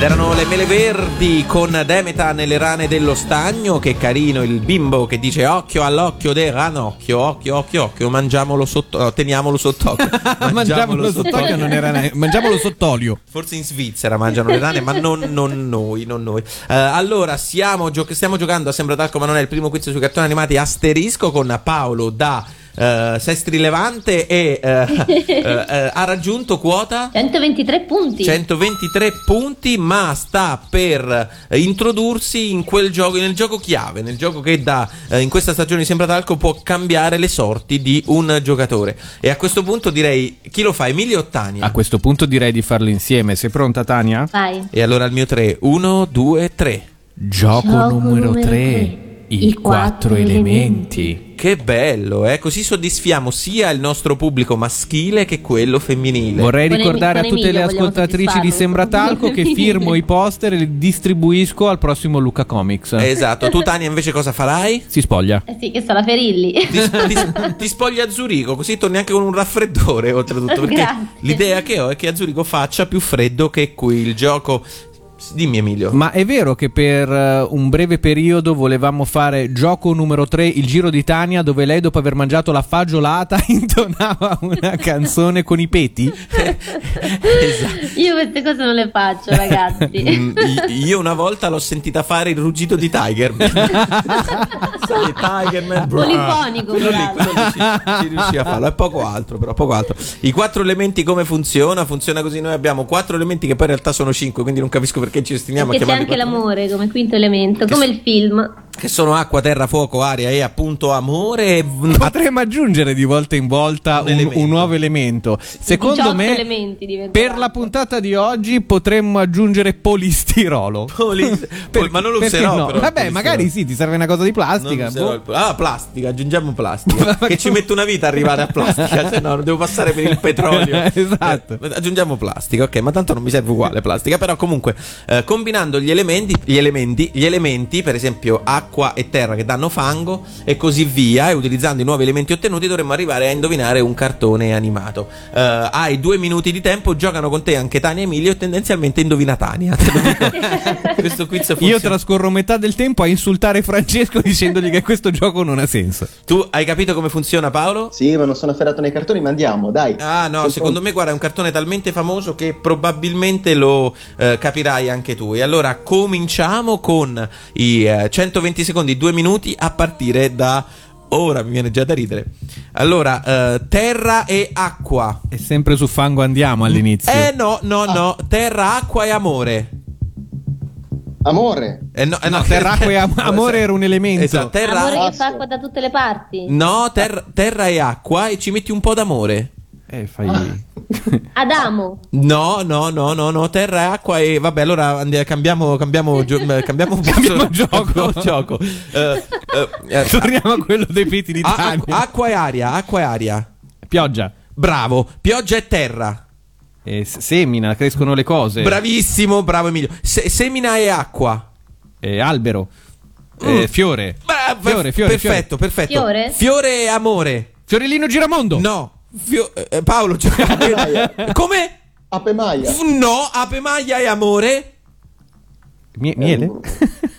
Isole Verdi con Demeta nelle rane dello stagno. Che carino il bimbo che dice occhio all'occhio del ranocchio. Occhio, occhio, occhio. Mangiamolo sotto, teniamolo sott'occhio. Mangiamolo sott'olio, non era ne- mangiamolo sott'olio. Forse in Svizzera mangiano le rane, ma non, non noi, non noi. Eh, allora, siamo, gio- stiamo giocando a Sembra Talco, ma non è il primo quiz sui cartoni animati asterisco con Paolo da eh, Sestri Levante e eh, eh, eh, ha raggiunto quota 123 punti. 123 punti, ma sta per eh, introdursi in quel gioco, nel gioco chiave, nel gioco che da in questa stagione di Sembra Talco può cambiare le sorti di un giocatore. E a questo punto direi chi lo fa? Emilio o Tania? A questo punto direi di farlo insieme. Sei pronta, Tania? Vai. E allora il mio 3, 1, 2, 3. Gioco, Gioco numero numero 3. I, I quattro quattro elementi. Che bello, eh? Così soddisfiamo sia il nostro pubblico maschile che quello femminile. Vorrei Con ricordare a con tutte le ascoltatrici di. Sembra Talco che firmo i poster e li distribuisco al prossimo Luca Comics. Esatto, tu Tania invece cosa farai? Si spoglia. Eh sì, che sono la Ferilli. Ti, ti- ti spogli a Zurigo, così torni anche con un raffreddore oltretutto. Perché Grazie. l'idea che ho è che a Zurigo faccia più freddo che qui il gioco. Dimmi Emilio. Ma è vero che per eh, un breve periodo volevamo fare gioco numero 3, il giro di Tania, dove lei dopo aver mangiato la fagiolata intonava una canzone con i peti? esatto. Io queste cose non le faccio, ragazzi. Mm, io una volta l'ho sentita fare il ruggito di Tiger. Sai, Tiger Man. Polifonico, Quello lì, bravo. quello lì ci, ci riuscì a farlo. È poco altro, però poco altro. I quattro elementi come funziona? Funziona così: noi abbiamo quattro elementi che poi in realtà sono cinque, quindi non capisco perché ci ostiniamo Perché a c'è chiamarli anche quattro l'amore come quinto elemento, come il film. Che sono acqua, terra, fuoco, aria e appunto amore. Potremmo aggiungere di volta in volta Un un, un nuovo elemento. Secondo 18 me, per la puntata di oggi potremmo aggiungere polistirolo. Polis- Per- ma non lo userò. no? però, Vabbè, magari sì, ti serve una cosa di plastica. boh. Ah, plastica, aggiungiamo plastica. che ci mette una vita arrivare a plastica, se no non devo passare per il petrolio. Esatto. Eh, aggiungiamo plastica, ok, ma tanto non mi serve uguale plastica. Però comunque, eh, combinando gli elementi, gli elementi, gli elementi, per esempio acqua e terra che danno fango e così via, e utilizzando i nuovi elementi ottenuti dovremmo arrivare a indovinare un cartone animato. Eh, hai due minuti di tempo, giocano con te anche Tania e Emilio e tendenzialmente indovina Tania. Questo quiz funziona. Io trascorro metà del tempo a insultare Francesco dicendogli che questo gioco non ha senso. Tu hai capito come funziona Paolo? Sì, ma non sono afferrato nei cartoni, ma andiamo, dai. Ah no, Sono secondo me guarda è un cartone talmente famoso che probabilmente lo eh, capirai anche tu. E allora cominciamo con i eh, 120 secondi, 2 minuti a partire da ora, mi viene già da ridere. Allora, eh, terra e acqua. E sempre su fango andiamo all'inizio. Eh no, no, no, terra, acqua e amore. Amore. Eh, no, eh, No, terra, acqua e am- amore era un elemento. Esatto, terra, Amore che fa acqua da tutte le parti. no, ter- terra e acqua e ci metti un po' d'amore. Eh, fai... Adamo. No, no, no, no, no, terra e acqua e vabbè, allora andiamo, cambiamo, cambiamo, gio- cambiamo, Cambiamo gioco. gioco. Eh, eh, Torniamo a quello dei peti di a- acqua, acqua e aria, acqua e aria. Pioggia. Bravo, pioggia e terra. S- semina, crescono le cose. Bravissimo, bravo Emilio. Se- semina e acqua. Eh, albero. Eh, fiore. Bra- Fiore, fiore, perfetto, perfetto. Fiore? Fiore e amore. Fiorellino Giramondo. No. Fio- eh, Paolo, gioca- come? Ape Maia. F- No, ape maglia e amore. Mie- miele?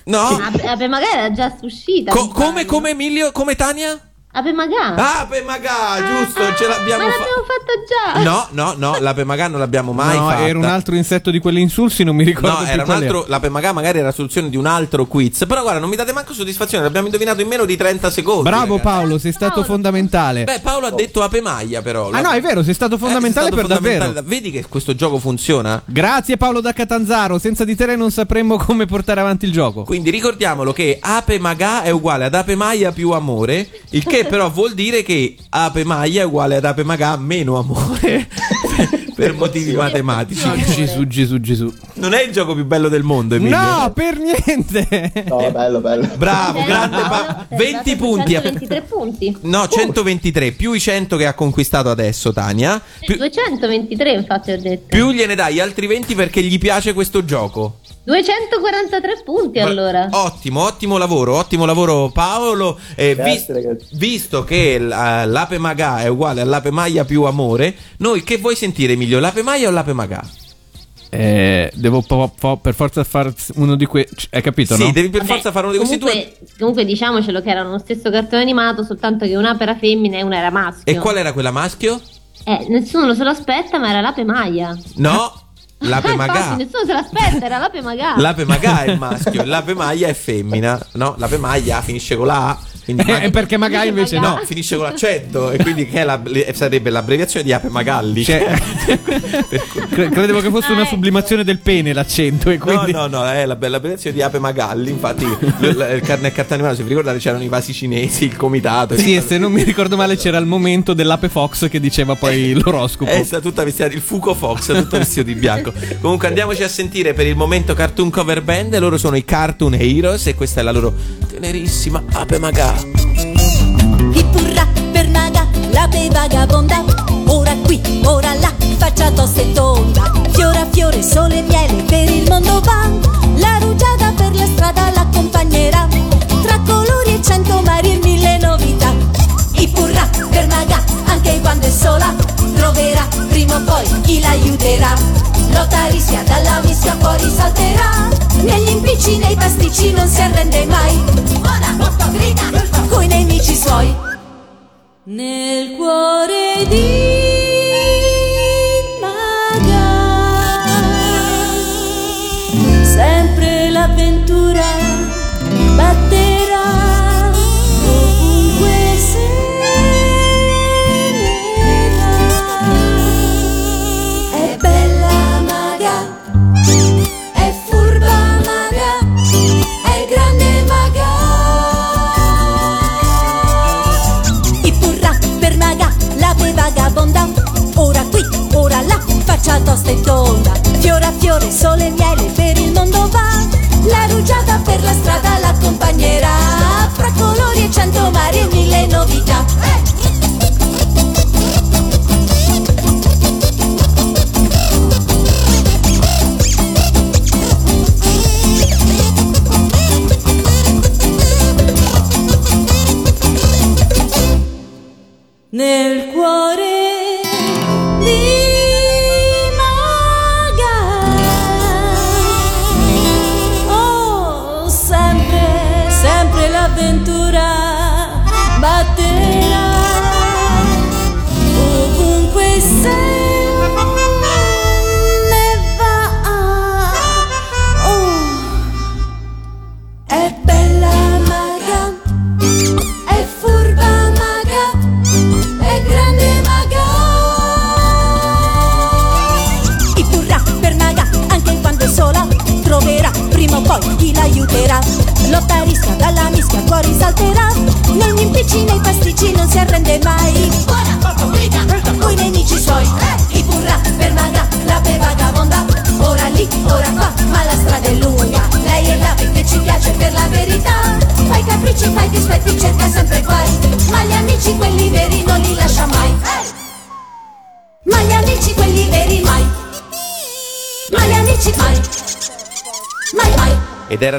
No. Ape, Ape Magà era già uscita. Co- come, come Emilio? Come Tania? Ape Magà. Ape Magà, giusto, ce l'abbiamo Ma fatta. l'abbiamo fatta già. No, no, no, l'ape magà non l'abbiamo mai no, fatta. era un altro insetto di quelli insulsi, non mi ricordo No, più era un altro. L'ape magà magari era la soluzione di un altro quiz. Però guarda, non mi date manco soddisfazione. L'abbiamo indovinato in meno di 30 secondi. Bravo ragazzi. Paolo, sei stato Paolo. fondamentale. Beh, Paolo ha detto ape maglia, però. ah no, è vero, sei stato Eh, fondamentale è stato per fondamentale. davvero. Vedi che questo gioco funziona? Grazie Paolo da Catanzaro, senza di te non sapremmo come portare avanti il gioco. Quindi ricordiamolo che ape magà è uguale ad ape maglia più amore. Il che però vuol dire che ape maglia è uguale ad ape magà meno amore. per motivi matematici. Gesù, Gesù, Gesù. Non è il gioco più bello del mondo, Emilio. No, per niente. No, bello, bello. Bravo, Sei grande Pa- sei 20 arrivato punti. a a- 123 punti. No, 123 più i 100 che ha conquistato adesso Tania. Più, 223 infatti ho detto. più gliene dai altri 20 perché gli piace questo gioco. 243 punti Bra- allora. Ottimo, ottimo lavoro, ottimo lavoro Paolo. Eh, Grazie, ragazzi. visto che l- l'ape magà è uguale all'ape maglia più amore, noi che vuoi sentire Emilio, l'ape maglia o l'ape magà? Eh, devo po- po- per forza fare uno di quei. Hai capito, Sì, no? devi per Vabbè, forza fare uno di questi due. comunque, comunque diciamocelo che erano lo stesso cartone animato, soltanto che una era femmina e una era maschio. E qual era quella maschio? Eh, nessuno se lo aspetta, ma era l'ape Maia. No, l'ape infatti, magà. nessuno se l'aspetta, era l'ape Magà. L'ape magà è il maschio, l'ape maglia è femmina. No, l'ape maglia finisce con la A. Quindi Eh, perché magari invece No, no. finisce con l'accento e quindi che è la- sarebbe l'abbreviazione di Ape Magalli. Cioè, cre- credevo che fosse una Ah, sublimazione del pene l'accento e No, quindi no, no, è la bella abbreviazione di Ape Magalli. Infatti, il car- nel cartone animato, se vi ricordate, c'erano i vasi cinesi, il comitato. Sì, e se non mi ricordo male c'era il momento dell'Ape Fox che diceva poi l'oroscopo. È stata tutta vestita il Fuco Fox, tutto vestito di bianco. Comunque andiamoci a sentire per il momento Cartoon Cover Band. Loro sono i Cartoon Heroes e questa è la loro tenerissima Ape Hippurra per maga, l'ape vagabonda? Ora qui, ora là, faccia tosta e tonda Fiore a fiore, sole e miele, per il mondo va. La rugiada per la strada l'accompagnerà. Tra colori e cento mari e mille novità. Hippurra per maga, anche quando è sola Troverà prima o poi chi l'aiuterà. Lottarissia dalla mischia fuori salterà Negli impicci, nei pasticci non si arrende mai. Ora molto grida coi nemici suoi. Nel cuore di faccia tosta e tonda. Fiore a fiore, sole e miele, per il mondo va. La rugiada per la strada l'accompagnerà. Fra colori e cento mari e mille novità. Nel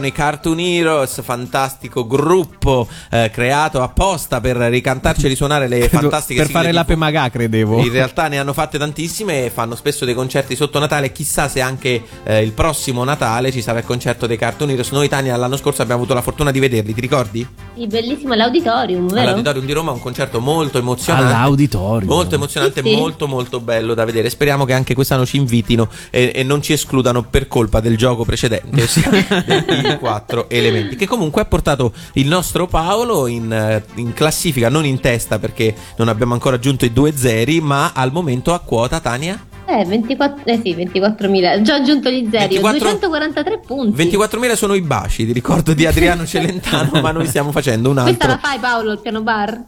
Erano i Cartoon Heroes, fantastico gruppo eh, creato apposta per ricantarci e risuonare le fantastiche per fare l'ape magà, credevo. In realtà ne hanno fatte tantissime e fanno spesso dei concerti sotto Natale. Chissà se anche eh, il prossimo Natale ci sarà il concerto dei Cartoon Heroes. Noi, Tania, l'anno scorso abbiamo avuto la fortuna di vederli, ti ricordi? Sì, bellissimo l'auditorium, vero? All'Auditorium di Roma, un concerto molto emozionante. All'auditorio. Molto emozionante, Sì, sì. molto molto bello da vedere. Speriamo che anche quest'anno ci invitino e, e non ci escludano per colpa del gioco precedente, ossia quattro elementi. Che comunque ha portato il nostro Paolo in, eh, in classifica, non in testa perché non abbiamo ancora aggiunto i due zeri, ma al momento a quota Tania. Eh, 24, eh sì, 24.000. Già aggiunto gli zeri, 24 243 punti. 24.000 sono i baci, ti ricordo di Adriano Celentano, ma noi stiamo facendo un Questa altro. la fai Paolo, il piano bar?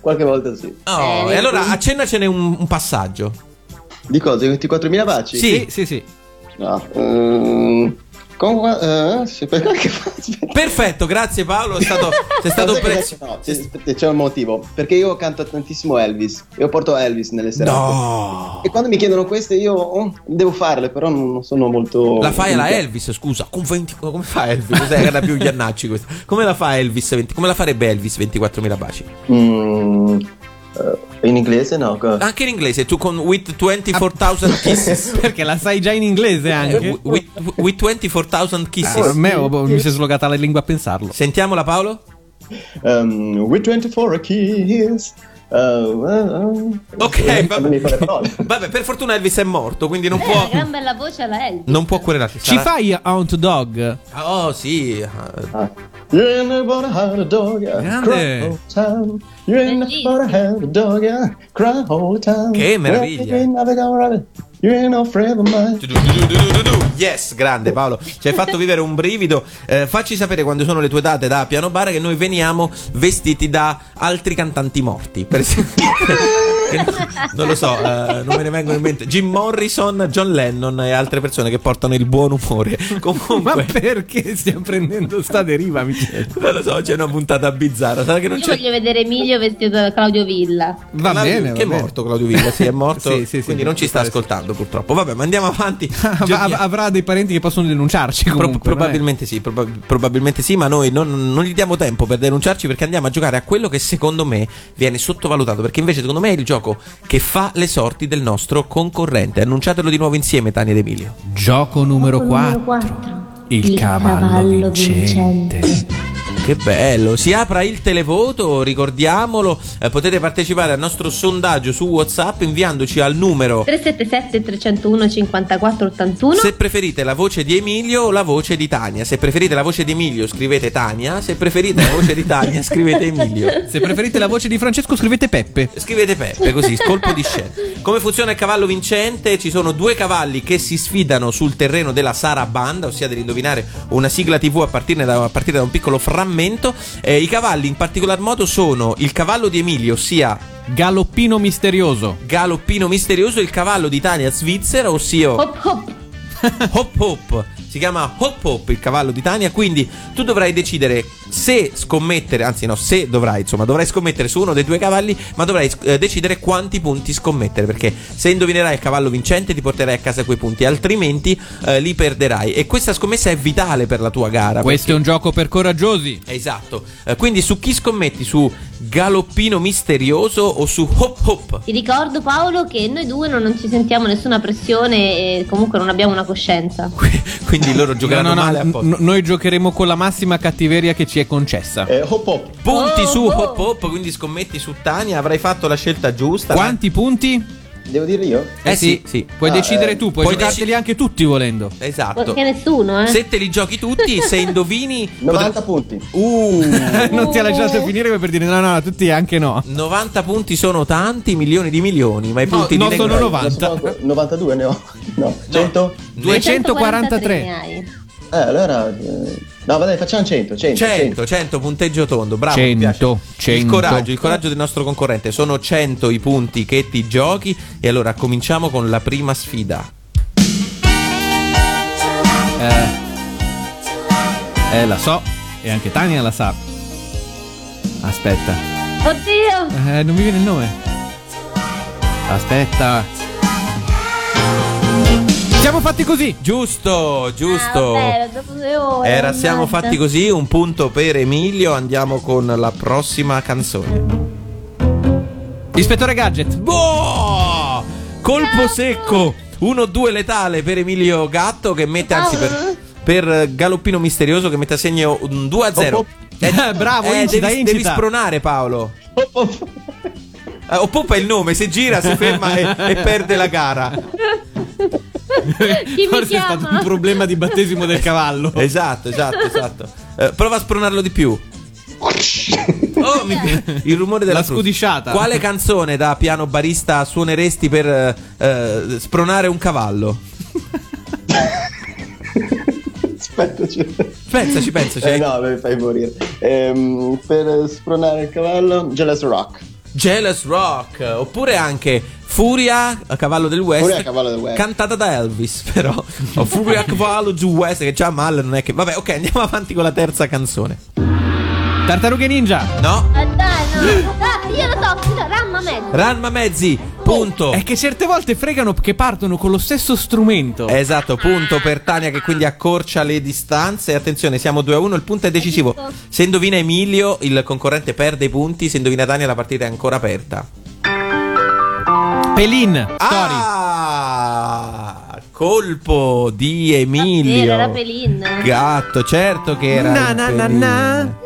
Qualche volta sì. Oh, Eh, e allora accennacene un, un passaggio. Di cosa? 24.000 baci? Sì. Sì, sì. No. ehm, con, eh, sì, per qualche aspetta. Perfetto, grazie Paolo, è stato, sei stato cos'è prezioso. no, c'è, c'è un motivo. Perché io canto tantissimo Elvis. Io porto Elvis nelle serate. No. E quando mi chiedono queste io oh, devo farle, però non sono molto... La fai alla Elvis, scusa. Con 20 come fa Elvis? Cos'è che era più Giannacci questa? Come la fa Elvis? 20 come la farebbe Elvis 24.000 baci? Mm, Eh, in inglese no? Anche in inglese, tu con With 24,000 Kisses. Perché la sai già in inglese anche. Eh, with, with 24,000 Kisses. Ah, per me mi si è slogata la lingua a pensarlo. Sentiamola Paolo? Um, with 24 keys. Uh, uh, uh. Ok, vabbè. Vabbè, per fortuna Elvis è morto, quindi non Eh, può una gran bella voce alla Elvis. non può querelarsi. Ci Sarà- fai Aunt Dog? Oh, sì. Ah. You never had a dog. Grande. Never had a dog. Che meraviglia. You ain't never gonna run it. You ain't no friend of mine. Yes, grande Paolo, ci hai fatto vivere un brivido. Eh, facci sapere quando sono le tue date da piano bar che noi veniamo vestiti da altri cantanti morti. Per esempio, non lo so, eh, non me ne vengono in mente. Jim Morrison, John Lennon e altre persone che portano il buon umore. Ma Comunque, perché stiamo prendendo sta deriva, non lo so, c'è una puntata bizzarra. Sarà che non Io c'è. voglio vedere Emilio vestito da Claudio Villa. Va Claudio- bene, che è va bene. morto Claudio Villa, sì, è morto. Sì, sì, sì, quindi non ci sta ascoltando purtroppo. Vabbè, ma andiamo avanti. Av- avrà dei parenti che possono denunciarci Pro- comunque. è? probabilmente sì, proba- probabilmente sì, ma noi non, non gli diamo tempo per denunciarci perché andiamo a giocare a quello che secondo me viene sottovalutato, perché invece secondo me è il gioco che fa le sorti del nostro concorrente. Annunciatelo di nuovo insieme, Tania ed Emilio. Gioco numero Numero 4. quattro. Il, cavallo, vincente. Che bello, si apra il televoto, ricordiamolo, eh, potete partecipare al nostro sondaggio su WhatsApp inviandoci al numero 377 301 54 81. Se preferite la voce di Emilio o la voce di Tania. Se preferite la voce di Emilio, scrivete Tania. Se preferite la voce di Tania, scrivete Emilio. Se preferite la voce di Francesco, scrivete Peppe. Scrivete Peppe, così, colpo di scena. Come funziona il cavallo vincente? Ci sono due cavalli che si sfidano sul terreno della Sarabanda, ossia dell'indovinare una sigla TV a partire da, a partire da un piccolo frammento. Eh, I cavalli in particolar modo sono il cavallo di Emilio, ossia Galoppino misterioso. Galoppino Misterioso, e il cavallo di Tania Svizzera, ossia Hop hop. Hop Hop. Si chiama Hop Hop il cavallo di Tania, quindi tu dovrai decidere se scommettere, anzi no, se dovrai, insomma, dovrai scommettere su uno dei due cavalli, ma dovrai eh, decidere quanti punti scommettere, perché se indovinerai il cavallo vincente ti porterai a casa quei punti, altrimenti eh, li perderai. E questa scommessa è vitale per la tua gara. Questo è un gioco per coraggiosi. Esatto. Eh, quindi su chi scommetti? Su Galoppino Misterioso o su Hop Hop? Ti ricordo Paolo che noi due non, non ci sentiamo nessuna pressione e comunque non abbiamo una coscienza. Quindi loro giocheranno No, no, no, male apposta. n- noi giocheremo con la massima cattiveria che ci è concessa. Eh, hop hop. Punti Oh, su oh. Hop Hop, quindi scommetti su Tania, avrai fatto la scelta giusta. Quanti punti? Devo dire io? Eh sì, sì. Puoi Ah, decidere eh, tu, puoi, puoi giocarteli anche tutti volendo. Esatto. Perché nessuno, eh? Se te li giochi tutti, se indovini 90 punti. Uh, non ti ha lasciato finire per dire no, no, tutti anche no. 90 punti sono tanti, milioni di milioni, ma i punti no, di sono Negro- 90. 92 ne ho. No, 100? 243. ne hai. Eh, allora... eh, no, vabbè, facciamo 100, 100. 100, 100 punteggio tondo, bravo. mi 100, piace. Il 100. coraggio, il coraggio del nostro concorrente. Sono 100 i punti che ti giochi. E allora cominciamo con la prima sfida. Eh, eh, la so. E anche Tania la sa. Aspetta. Oddio! Eh, non mi viene il nome. Aspetta. Siamo fatti così. Giusto, giusto. Ah, vabbè, dopo due ore. Era siamo mannaggia. fatti così, un punto per Emilio. Andiamo con la prossima canzone. Ispettore Gadget. Boh! Colpo secco 1-2 letale per Emilio Gatto che mette anzi per, per Galoppino Misterioso che mette a segno un 2-0. Oh, oh. Eh, Bravo, eh, incita, devi, incita. devi spronare Paolo. Hop hop. Eh, o Poppa è il nome, se gira si ferma e, e perde la gara. Chi mi Forse è stato un problema di battesimo del cavallo. Esatto, esatto, esatto. Eh, prova a spronarlo di più. Oh, mi il rumore della La frusta. scudisciata. Quale canzone da piano barista suoneresti per eh, eh, spronare un cavallo? Aspettaci. Pensaci, pensaci. Eh, no, mi fai morire. Ehm, per spronare il cavallo, Jealous Rock. Jealous Rock, oppure anche Furia a cavallo del West, Furia a cavallo del West. cantata da Elvis, però. O Furia a cavallo del West, che già male non è che. Vabbè, ok, andiamo avanti con la terza canzone. Tartarughe Ninja. No. Dai, no. Ah, io lo so, no, Ramma mezzo. Ranma Mezzi, punto. È che certe volte fregano che partono con lo stesso strumento. Esatto, punto per Tania che quindi accorcia le distanze. Attenzione, siamo 2 a 1, il punto è decisivo. Se indovina Emilio, il concorrente perde i punti, se indovina Tania la partita è ancora aperta. Pelin. Story. Ah, colpo di Emilio. era Pelin. Gatto, certo che era. Na, na, na, na.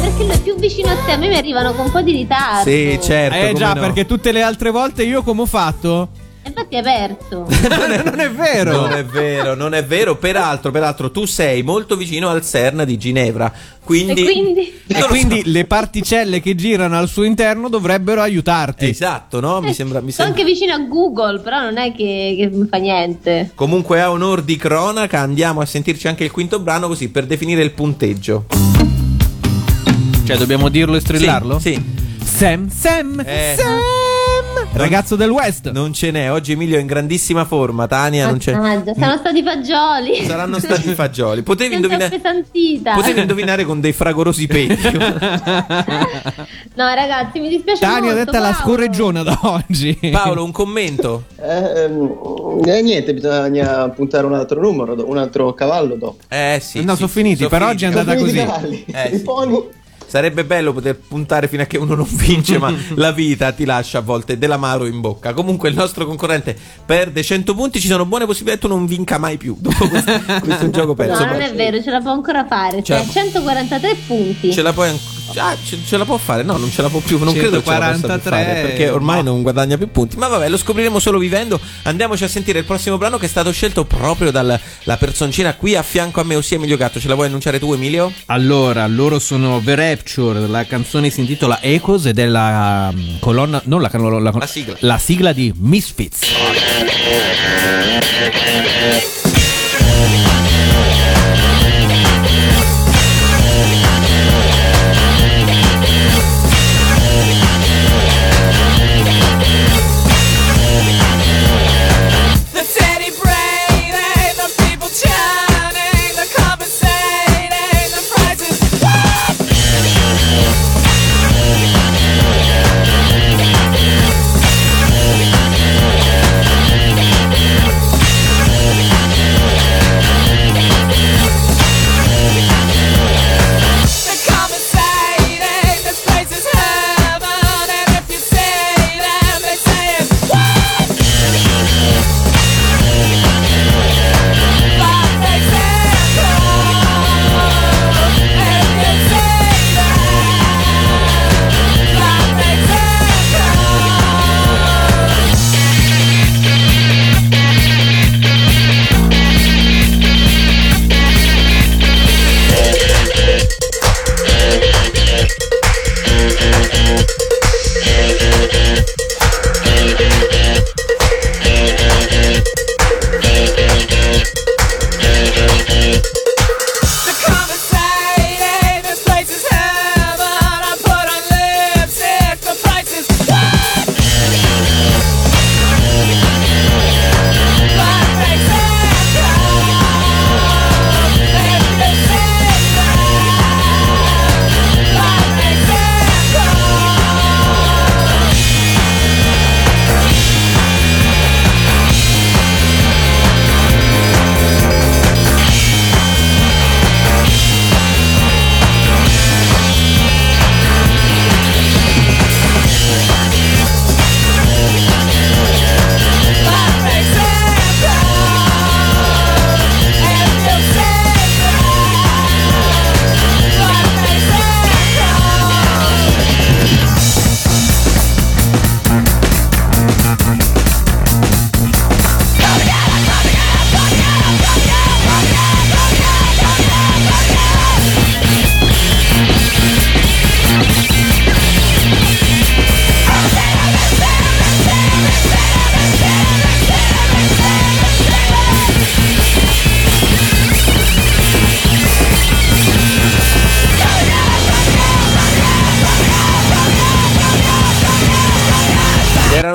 Perché lui è più vicino a te, a me mi arrivano con un po' di ritardo. Sì, certo. Eh già, no. perché tutte le altre volte io come ho fatto? Infatti hai perso. non è vero. Non è vero, non è vero. Peraltro, peraltro, tu sei molto vicino al CERN di Ginevra. Quindi. E quindi? E quindi le particelle che girano al suo interno dovrebbero aiutarti. Esatto, no? Mi sembra. Mi Sono sembra... anche vicino a Google, però non è che, che mi fa niente. Comunque, a onor di cronaca, andiamo a sentirci anche il quinto brano, così per definire il punteggio. Cioè, dobbiamo dirlo e strillarlo? Sì. Sam, Sam, Eh. Sam. Ragazzo del West. Non ce n'è. Oggi Emilio è in grandissima forma. Tania non c'è. Mannaggia, saranno stati fagioli. Saranno stati fagioli. Potevi appesantita. Potevi indovinare con dei fragorosi petti. No, ragazzi, mi dispiace Tania ha molto. detta la Paolo. scorreggiona da oggi. Paolo, un commento. Ehm, eh, niente, bisogna puntare un altro numero, un altro cavallo dopo. Eh sì. No, sì, sono finiti, sono per finiti. oggi è andata Sono così. Eh, i sì. pony. Sarebbe bello poter puntare fino a che uno non vince, ma la vita ti lascia a volte dell'amaro in bocca. Comunque il nostro concorrente perde 100 punti, ci sono buone possibilità che tu non vinca mai più. Dopo questo, questo gioco perso. No, non è vero, ce la può ancora fare. Cioè- Sei a 143 punti. Ce la puoi an- ah, ce, ce la può fare? No, non ce la può più. Non credo che ce la possa più 143. fare perché ormai non guadagna più punti. Ma vabbè, lo scopriremo solo vivendo. Andiamoci a sentire il prossimo brano che è stato scelto proprio dalla personcina qui a fianco a me, ossia Emilio Gatto. Ce la vuoi annunciare tu, Emilio? Allora, loro sono The Rapture, la canzone si intitola Echoes ed è la mm, colonna, non la, la, la, La sigla. la sigla di Misfits.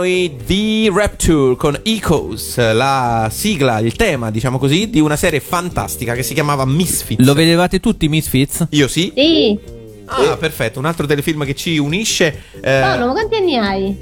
Erano i The Rapture con Echoes, la sigla, il tema, diciamo così, di una serie fantastica che si chiamava Misfits. Lo vedevate tutti Misfits? Io sì. Sì. Ah, perfetto, un altro telefilm che ci unisce. eh, Paolo, ma quanti anni hai?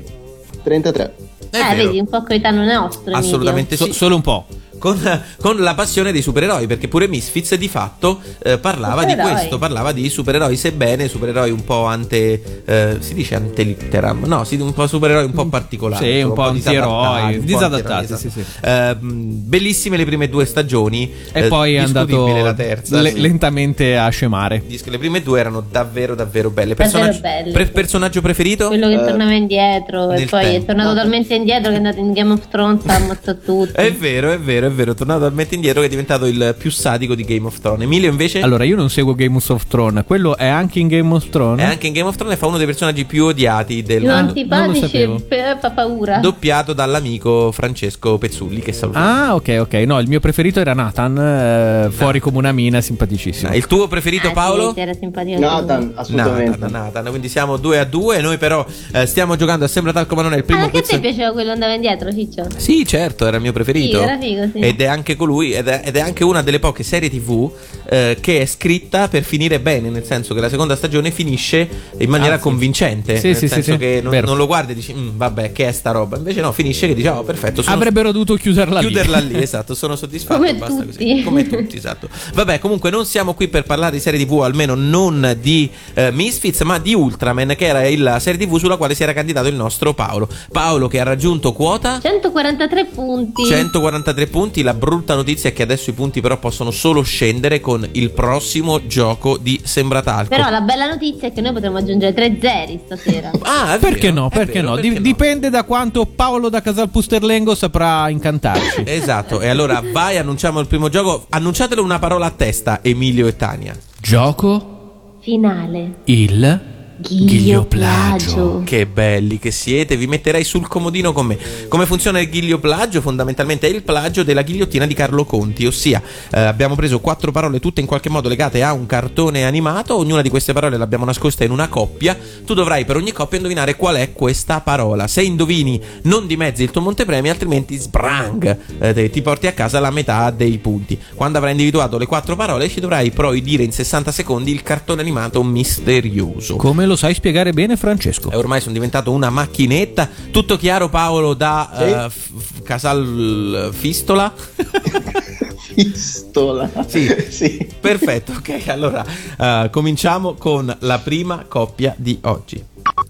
33. è eh, vero. vedi, un po' coetaneo nostro. Assolutamente sì. solo un po'. Con, con la passione dei supereroi, perché pure Misfits di fatto eh, parlava di Supereroi. questo, parlava di supereroi, sebbene supereroi un po' ante. eh, si dice antelitteram? No, sì, un po' supereroi un po' particolari. Sì, un insomma, po' antieroi, disadattati, un disadattati, antieroi, sì, sì. Eh, bellissime le prime due stagioni. E eh, poi è andato la terza. le- sì. lentamente a scemare. Le prime due erano davvero, davvero belle. Davvero Personaggio, belle. pre- personaggio preferito? Quello che Eh, tornava indietro e poi tempo. è tornato talmente indietro che è andato in Game of Thrones ha ammazzato tutti. È vero, è vero, è vero. È tornato talmente indietro che è diventato il più sadico di Game of Thrones. Emilio, invece. Allora, io non seguo Game of Thrones. Quello è anche in Game of Thrones? È anche in Game of Thrones e fa uno dei personaggi più odiati del mondo. antipatici e pe- fa paura. Doppiato dall'amico Francesco Pezzulli, che salutiamo. Ah, ok, ok. No, il mio preferito era Nathan, eh, fuori come una mina, simpaticissimo. Ah, Il tuo preferito, Ah, Paolo? sì, era simpatico Nathan, assolutamente. Nathan, Nathan. Quindi siamo due a due. Noi, però, eh, stiamo giocando a Sembra Talco, ma non è il lui. Ah, primo anche a te quiz. piaceva quello andava indietro, Ciccio? Sì, certo, era il mio preferito. Sì, era figo, sì. Ed è anche colui, ed è, ed è anche una delle poche serie TV eh, che è scritta per finire bene, nel senso che la seconda stagione finisce in maniera Ah, sì. convincente. Sì, nel sì, senso che non, non lo guardi e dici, "Mm, vabbè, che è sta roba. Invece no, finisce che dici, oh, perfetto. Avrebbero dovuto chiuderla, chiuderla lì. lì, esatto, sono soddisfatto. Come basta tutti. così. Come tutti, esatto. Vabbè, comunque non siamo qui per parlare di serie TV, almeno non di eh, Misfits, ma di Ultraman, che era la serie TV sulla quale si era candidato il nostro Paolo. Paolo che ha raggiunto quota 143 punti. 143 punti. La brutta notizia è che adesso i punti però possono solo scendere con il prossimo gioco di Sembratalco. Però la bella notizia è che noi potremmo aggiungere 3 zeri stasera. Ah, Perché vero, no? Perché vero, no? perché Di- Dipende da quanto Paolo da Casal Pusterlengo saprà incantarci. Esatto, e allora vai, annunciamo il primo gioco. Annunciatelo una parola a testa, Emilio e Tania. Gioco Finale. il Ghiglioplagio. Che belli che siete, vi metterei sul comodino con me. Come funziona il ghiglioplagio? Fondamentalmente è il plagio della ghigliottina di Carlo Conti, ossia eh, abbiamo preso quattro parole tutte in qualche modo legate a un cartone animato, ognuna di queste parole l'abbiamo nascosta in una coppia, tu dovrai per ogni coppia indovinare qual è questa parola. Se indovini non dimezzi il tuo montepremi, altrimenti sbrang, eh, ti porti a casa la metà dei punti. Quando avrai individuato le quattro parole ci dovrai poi dire in 60 secondi il cartone animato misterioso. Come lo sai spiegare bene, Francesco? E ormai sono diventato una macchinetta. Tutto chiaro, Paolo, da Sì. eh, f- Casal Fistola? Pistola. Sì. sì. Perfetto, ok. Allora eh, cominciamo con la prima coppia di oggi.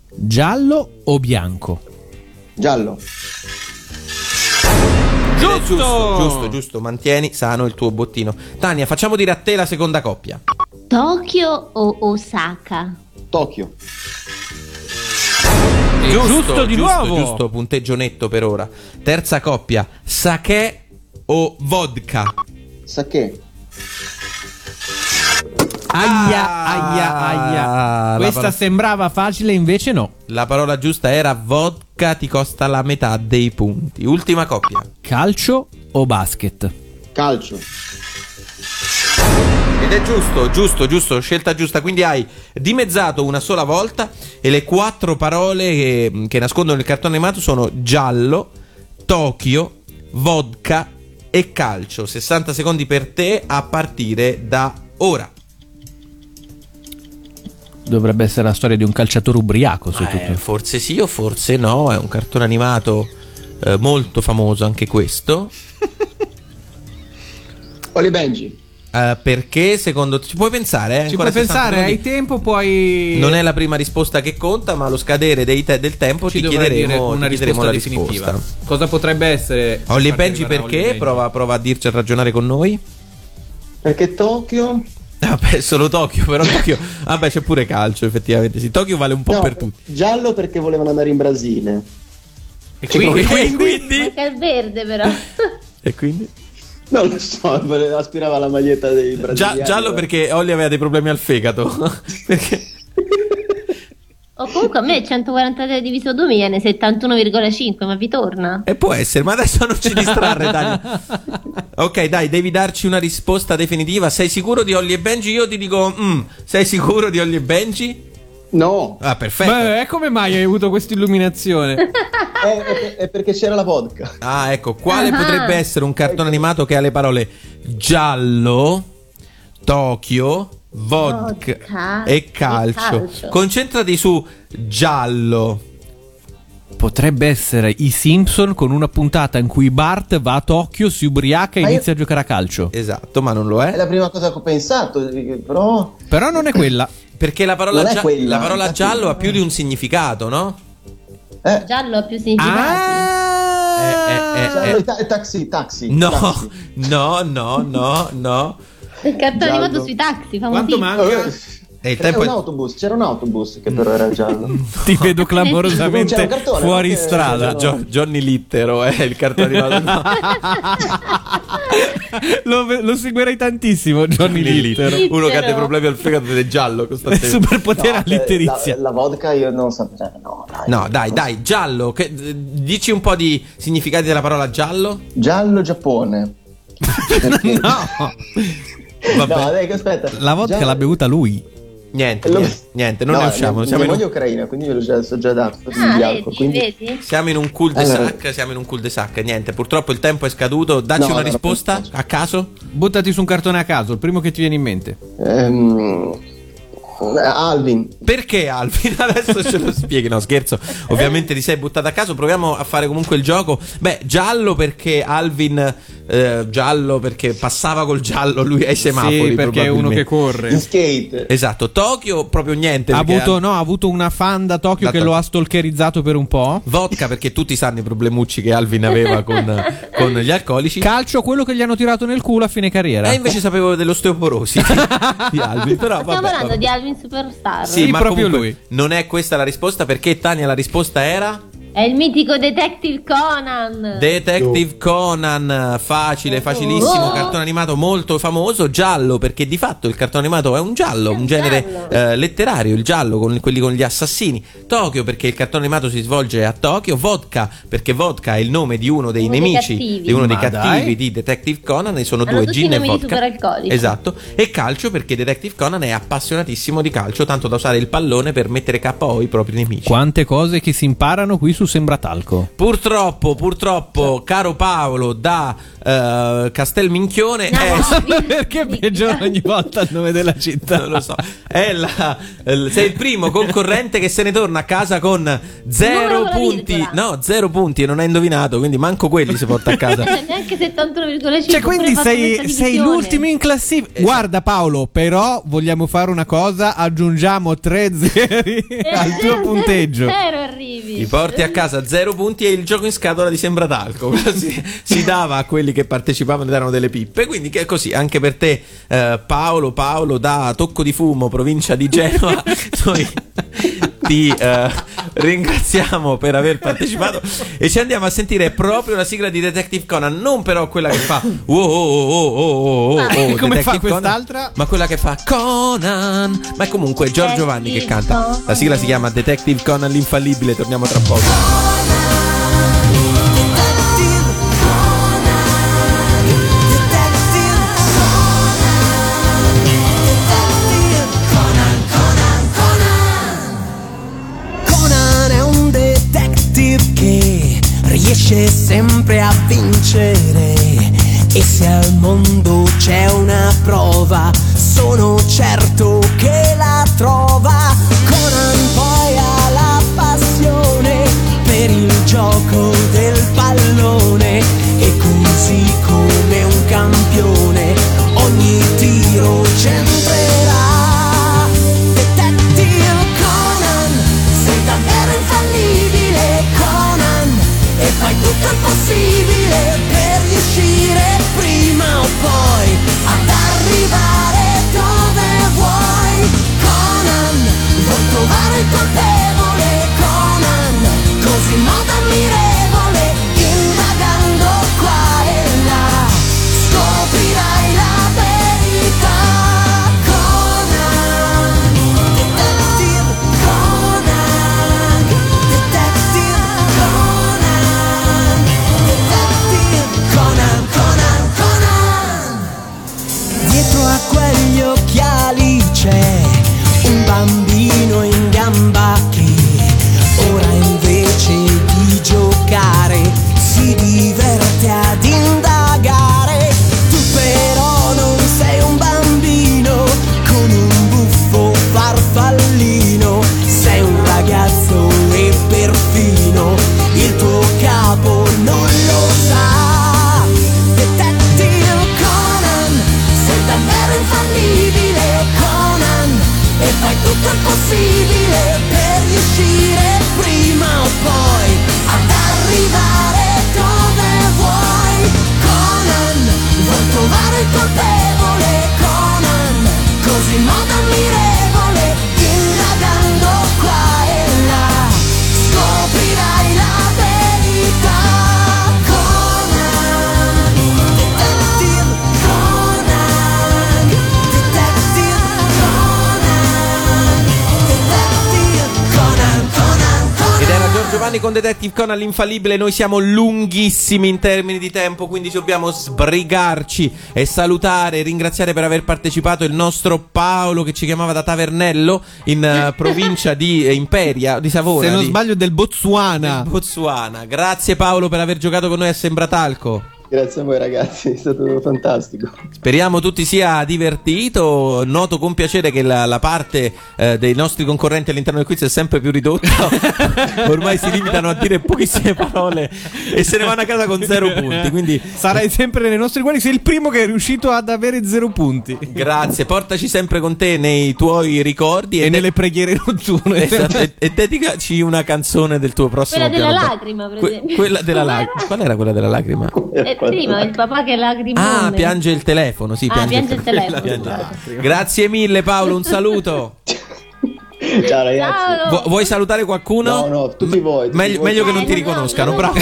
Giallo o bianco? Giallo. Giusto, giusto, giusto, giusto. Mantieni sano il tuo bottino. Tania, facciamo dire a te la seconda coppia. Tokyo o Osaka? Tokyo. giusto di nuovo. Giusto, punteggio netto per ora. Terza coppia, sake o vodka? Sake. Aia, aia, aia. Ah, la Questa parola- sembrava facile, invece no. La parola giusta era vodka ti costa la metà dei punti. Ultima coppia. Calcio o basket? Calcio. Ed è giusto, giusto, giusto, scelta giusta. Quindi hai dimezzato una sola volta e le quattro parole che, che nascondono il cartone animato sono giallo, Tokyo, vodka e calcio. 60 secondi per te a partire da ora. Dovrebbe essere la storia di un calciatore ubriaco, su Eh, forse sì o forse no, è un cartone animato eh, molto famoso anche questo. Oli Benji. Eh, perché secondo te ci puoi pensare? eh? Ci puoi 60 pensare, hai tempo, poi... Non è la prima risposta che conta, ma allo scadere dei te- del tempo Ci ti chiederemo, una ti chiederemo risposta la definitiva. risposta. Cosa potrebbe essere? Olli Farti Benji perché? Benji. Prova, prova a dirci a ragionare con noi. Perché Tokyo? Vabbè, solo Tokyo, però Tokyo. Vabbè, c'è pure calcio, effettivamente. Sì, Tokyo vale un po' No, per tutti. Giallo perché volevano andare in Brasile. E quindi, E quindi? Manca il verde però. E quindi? Non lo so, aspirava alla maglietta dei Gia- brasiliani. giallo perché Olli aveva dei problemi al fegato. perché? O comunque a me 143 diviso 2 mi viene 71,5, ma vi torna? E può essere, ma adesso non ci distrarre, Tania. Ok, dai, devi darci una risposta definitiva. Sei sicuro di Olli e Benji? Io ti dico, mm, sei sicuro di Olli e Benji? No, Ah, perfetto. Beh, eh, come mai hai avuto questa illuminazione? è, è- è perché c'era la vodka. Ah, ecco, quale Ah. potrebbe essere un cartone animato che ha le parole giallo, Tokyo, vodka, Vodka e e calcio. calcio. Concentrati su giallo. Potrebbe essere i Simpson con una puntata in cui Bart va a Tokyo, si ubriaca e Ma io- inizia a giocare a calcio. Esatto, ma non lo È è. la prima cosa che ho pensato, eh, però... Però non è quella. Perché la parola, gia- quella, la parola giallo ha più di un significato, no? Eh, Giallo ha più significati. Ah! Eh, eh, eh, giallo, eh. ta- taxi, taxi. No, taxi. no, no, no, no. Il cartone animato sui taxi, Quanto famosissimo. manca? Eh, E il C'era tempo un è... autobus, c'era un autobus che però era giallo. Ti vedo clamorosamente cartone, fuori strada. Gio- Johnny Littero è il cartone animato. No. lo, lo seguirei tantissimo, Johnny Littero. Uno che ha dei Littero. problemi al fegato ed è giallo Il costantemente. superpotere No, all'itterizia. la, la vodka io non saprei. No, dai. No, dai, dai, giallo. Che, eh, dici un po' di significati della parola giallo? Giallo Giappone. No, Vabbè. No, dai, che aspetta. la vodka Giallo- l'ha bevuta lui. Niente, Lo- niente, non No, ne usciamo. Mia, Siamo in, è un, ucraina, quindi io l'ho già, so già dato Ah, di alcol. vedi, Quindi... vedi? siamo in un cul-de-sac. Allora. Siamo in un cul-de-sac. Niente, purtroppo il tempo è scaduto. Dacci No, una no, risposta no. a caso. Buttati su un cartone a caso, il primo che ti viene in mente. Ehm, Alvin. Perché Alvin? Adesso ce lo spieghi. No, scherzo. Ovviamente ti sei buttato a caso. Proviamo a fare comunque il gioco. Beh, giallo perché Alvin. eh, giallo perché passava col giallo lui ai semafori. sì, perché è uno che corre. skate. Esatto, Tokyo proprio niente. Ha avuto, Al- no, ha avuto una fan da Tokyo Da che Tokyo. lo ha stalkerizzato per un po'. Vodka perché tutti sanno i problemucci che Alvin aveva con, con gli alcolici. Calcio, quello che gli hanno tirato nel culo a fine carriera. E invece sapevo dell'osteoporosi di, di Alvin. Però Stiamo vabbè, parlando vabbè. di Alvin Superstar. Sì, Sì, ma proprio comunque lui. non è questa la risposta perché Tania la risposta era È il mitico Detective Conan. Detective Conan, facile, facilissimo, Oh. cartone animato molto famoso, giallo perché di fatto il cartone animato è un giallo, un genere giallo. eh, letterario, il giallo con quelli con gli assassini, Tokyo perché il cartone animato si svolge a Tokyo, Vodka perché Vodka è il nome di uno dei Uno dei nemici, cattivi. di uno dei Ma cattivi dai. di Detective Conan e sono Hanno due gin e vodka. Esatto, e calcio perché Detective Conan è appassionatissimo di calcio, tanto da usare il pallone per mettere KO i propri nemici. Quante cose che si imparano qui su Sembratalco. Purtroppo, purtroppo, caro Paolo da eh, Castelminchione No, è, Perché peggiora ogni volta il nome della città? non lo so, è la- il- sei il primo concorrente che se ne torna a casa con zero punti. No, zero punti e non hai indovinato, quindi manco quelli si porta a casa. Neanche 71,5. Cioè, quindi sei, sei l'ultimo in classifica. Guarda, Paolo, però vogliamo fare una cosa: aggiungiamo tre zeri al tuo punteggio. Zero arrivi. Ti porti a casa zero punti e il gioco in scatola di Sembratalco. Così si dava a quelli che partecipavano ed erano delle pippe. Quindi che è così, anche per te, eh, Paolo, Paolo da Tocco di Fumo, provincia di Genova, noi ti eh, ringraziamo per aver partecipato e ci andiamo a sentire proprio la sigla di Detective Conan, non però quella che fa wow, oh, oh, oh, oh, oh, oh, Ah, come Detective fa Conan, quest'altra? ma quella che fa Conan. Ma è comunque Giorgio Vanni che canta. La sigla si chiama Detective Conan l'infallibile, torniamo tra poco. Conan riesce sempre a vincere. E se al mondo c'è una prova, sono certo che la trova. Conan poi ha la passione per il gioco del pallone. E così come un campione, ogni tiro centrerà. Tutto il possibile per riuscire prima o poi Ad arrivare dove vuoi. Conan, vuoi trovare il Conan, Detective Conan l'infallibile, noi siamo lunghissimi in termini di tempo, quindi dobbiamo sbrigarci e salutare e ringraziare per aver partecipato il nostro Paolo che ci chiamava da Tavernello in eh, provincia di eh, Imperia, di Savona. Se non di- sbaglio del Botswana. del Botswana. Grazie Paolo per aver giocato con noi a Sembratalco. Grazie a voi ragazzi, è stato fantastico. Speriamo tu ti sia divertito. Noto con piacere che la, la parte eh, dei nostri concorrenti all'interno del quiz è sempre più ridotta. Ormai si limitano a dire pochissime parole e se ne vanno a casa con zero punti. Quindi Sarai sempre nei nostri cuori. Sei il primo che è riuscito ad avere zero punti. grazie, portaci sempre con te nei tuoi ricordi E de- nelle preghiere notturne. Esatto, e, e dedicaci una canzone del tuo prossimo Quella della lacrima, per Que- esempio. quella della lacrima. Qual era quella della lacrima? Eh, prima, il papà che lagrimone. Ah, piange il telefono, sì, Ah, piange, piange il telefono, Piange- scusate. Grazie mille Paolo, un saluto. Ciao ragazzi. Ciao. Vu- vuoi salutare qualcuno? No, no, tutti voi. tutti Meglio, voi. meglio che non Eh, ti no, riconoscano, no. bravo.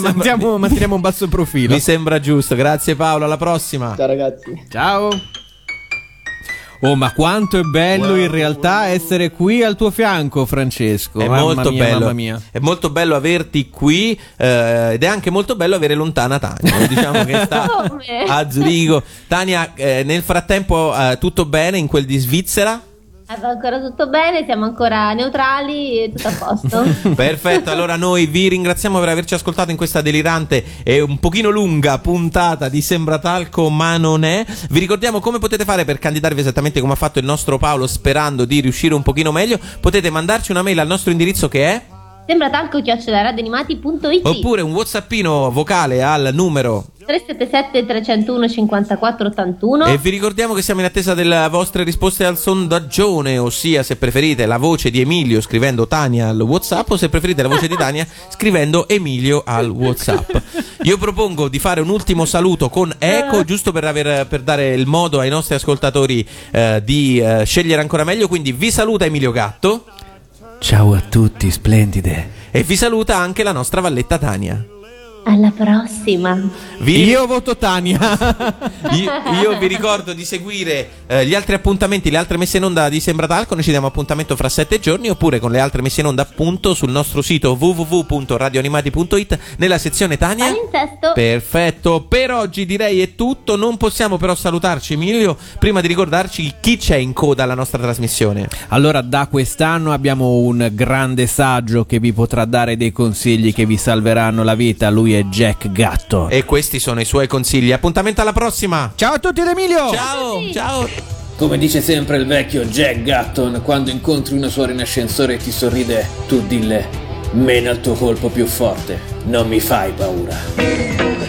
Mantiamo- manteniamo un basso profilo. Mi sembra giusto. Grazie Paolo, alla prossima. Ciao ragazzi. Ciao. Oh, ma quanto è bello in realtà essere qui al tuo fianco, Francesco. È Mamma molto mia, bello. Mamma mia. È molto bello averti qui eh, ed è anche molto bello avere lontana Tania. Diciamo che sta Come? a Zurigo. Tania, eh, nel frattempo eh, tutto bene in quel di Svizzera? Eh, Va ancora tutto bene, siamo ancora neutrali e tutto a posto. Perfetto, allora noi vi ringraziamo per averci ascoltato in questa delirante e un pochino lunga puntata di Sembratalco ma non è. Vi ricordiamo come potete fare per candidarvi esattamente come ha fatto il nostro Paolo sperando di riuscire un pochino meglio. Potete mandarci una mail al nostro indirizzo che è Sembra talco oppure un whatsappino vocale al numero 377 301 54 81 E vi ricordiamo che siamo in attesa delle vostre risposte al sondaggione, ossia se preferite la voce di Emilio scrivendo Tania al WhatsApp o se preferite la voce di Tania scrivendo Emilio al WhatsApp. Io propongo di fare un ultimo saluto con Eco, giusto per, aver- per dare il modo ai nostri ascoltatori eh, di eh, scegliere ancora meglio. Quindi vi saluta Emilio Gatto Ciao a tutti, splendide. e vi saluta anche la nostra Valletta Tania. Alla prossima. Vi- Io voto Tania. Io, io vi ricordo di seguire eh, gli altri appuntamenti, le altre messe in onda di Sembratalco. Noi ci diamo appuntamento fra sette giorni. Oppure con le altre messe in onda, appunto, sul nostro sito www.radioanimati.it nella sezione Tania. Palinsesto. Perfetto, per oggi direi è tutto. Non possiamo però salutarci, Emilio, prima di ricordarci chi c'è in coda alla nostra trasmissione. Allora, da quest'anno abbiamo un grande saggio che vi potrà dare dei consigli che vi salveranno la vita. Lui è Jack Gatto. E questi sono i suoi consigli. Appuntamento alla prossima. Ciao a tutti ed Emilio! Ciao, ciao. Come dice sempre il vecchio Jack Gatton, quando incontri una suora in ascensore e ti sorride, tu dille, mena il tuo colpo più forte, non mi fai paura.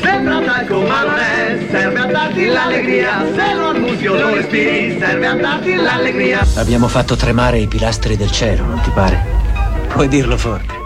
Sembra talco ma non è, serve a darti l'allegria, se lo annusi o lo respiri, serve a darti l'allegria. Abbiamo fatto tremare i pilastri del cielo, non ti pare? Puoi dirlo forte.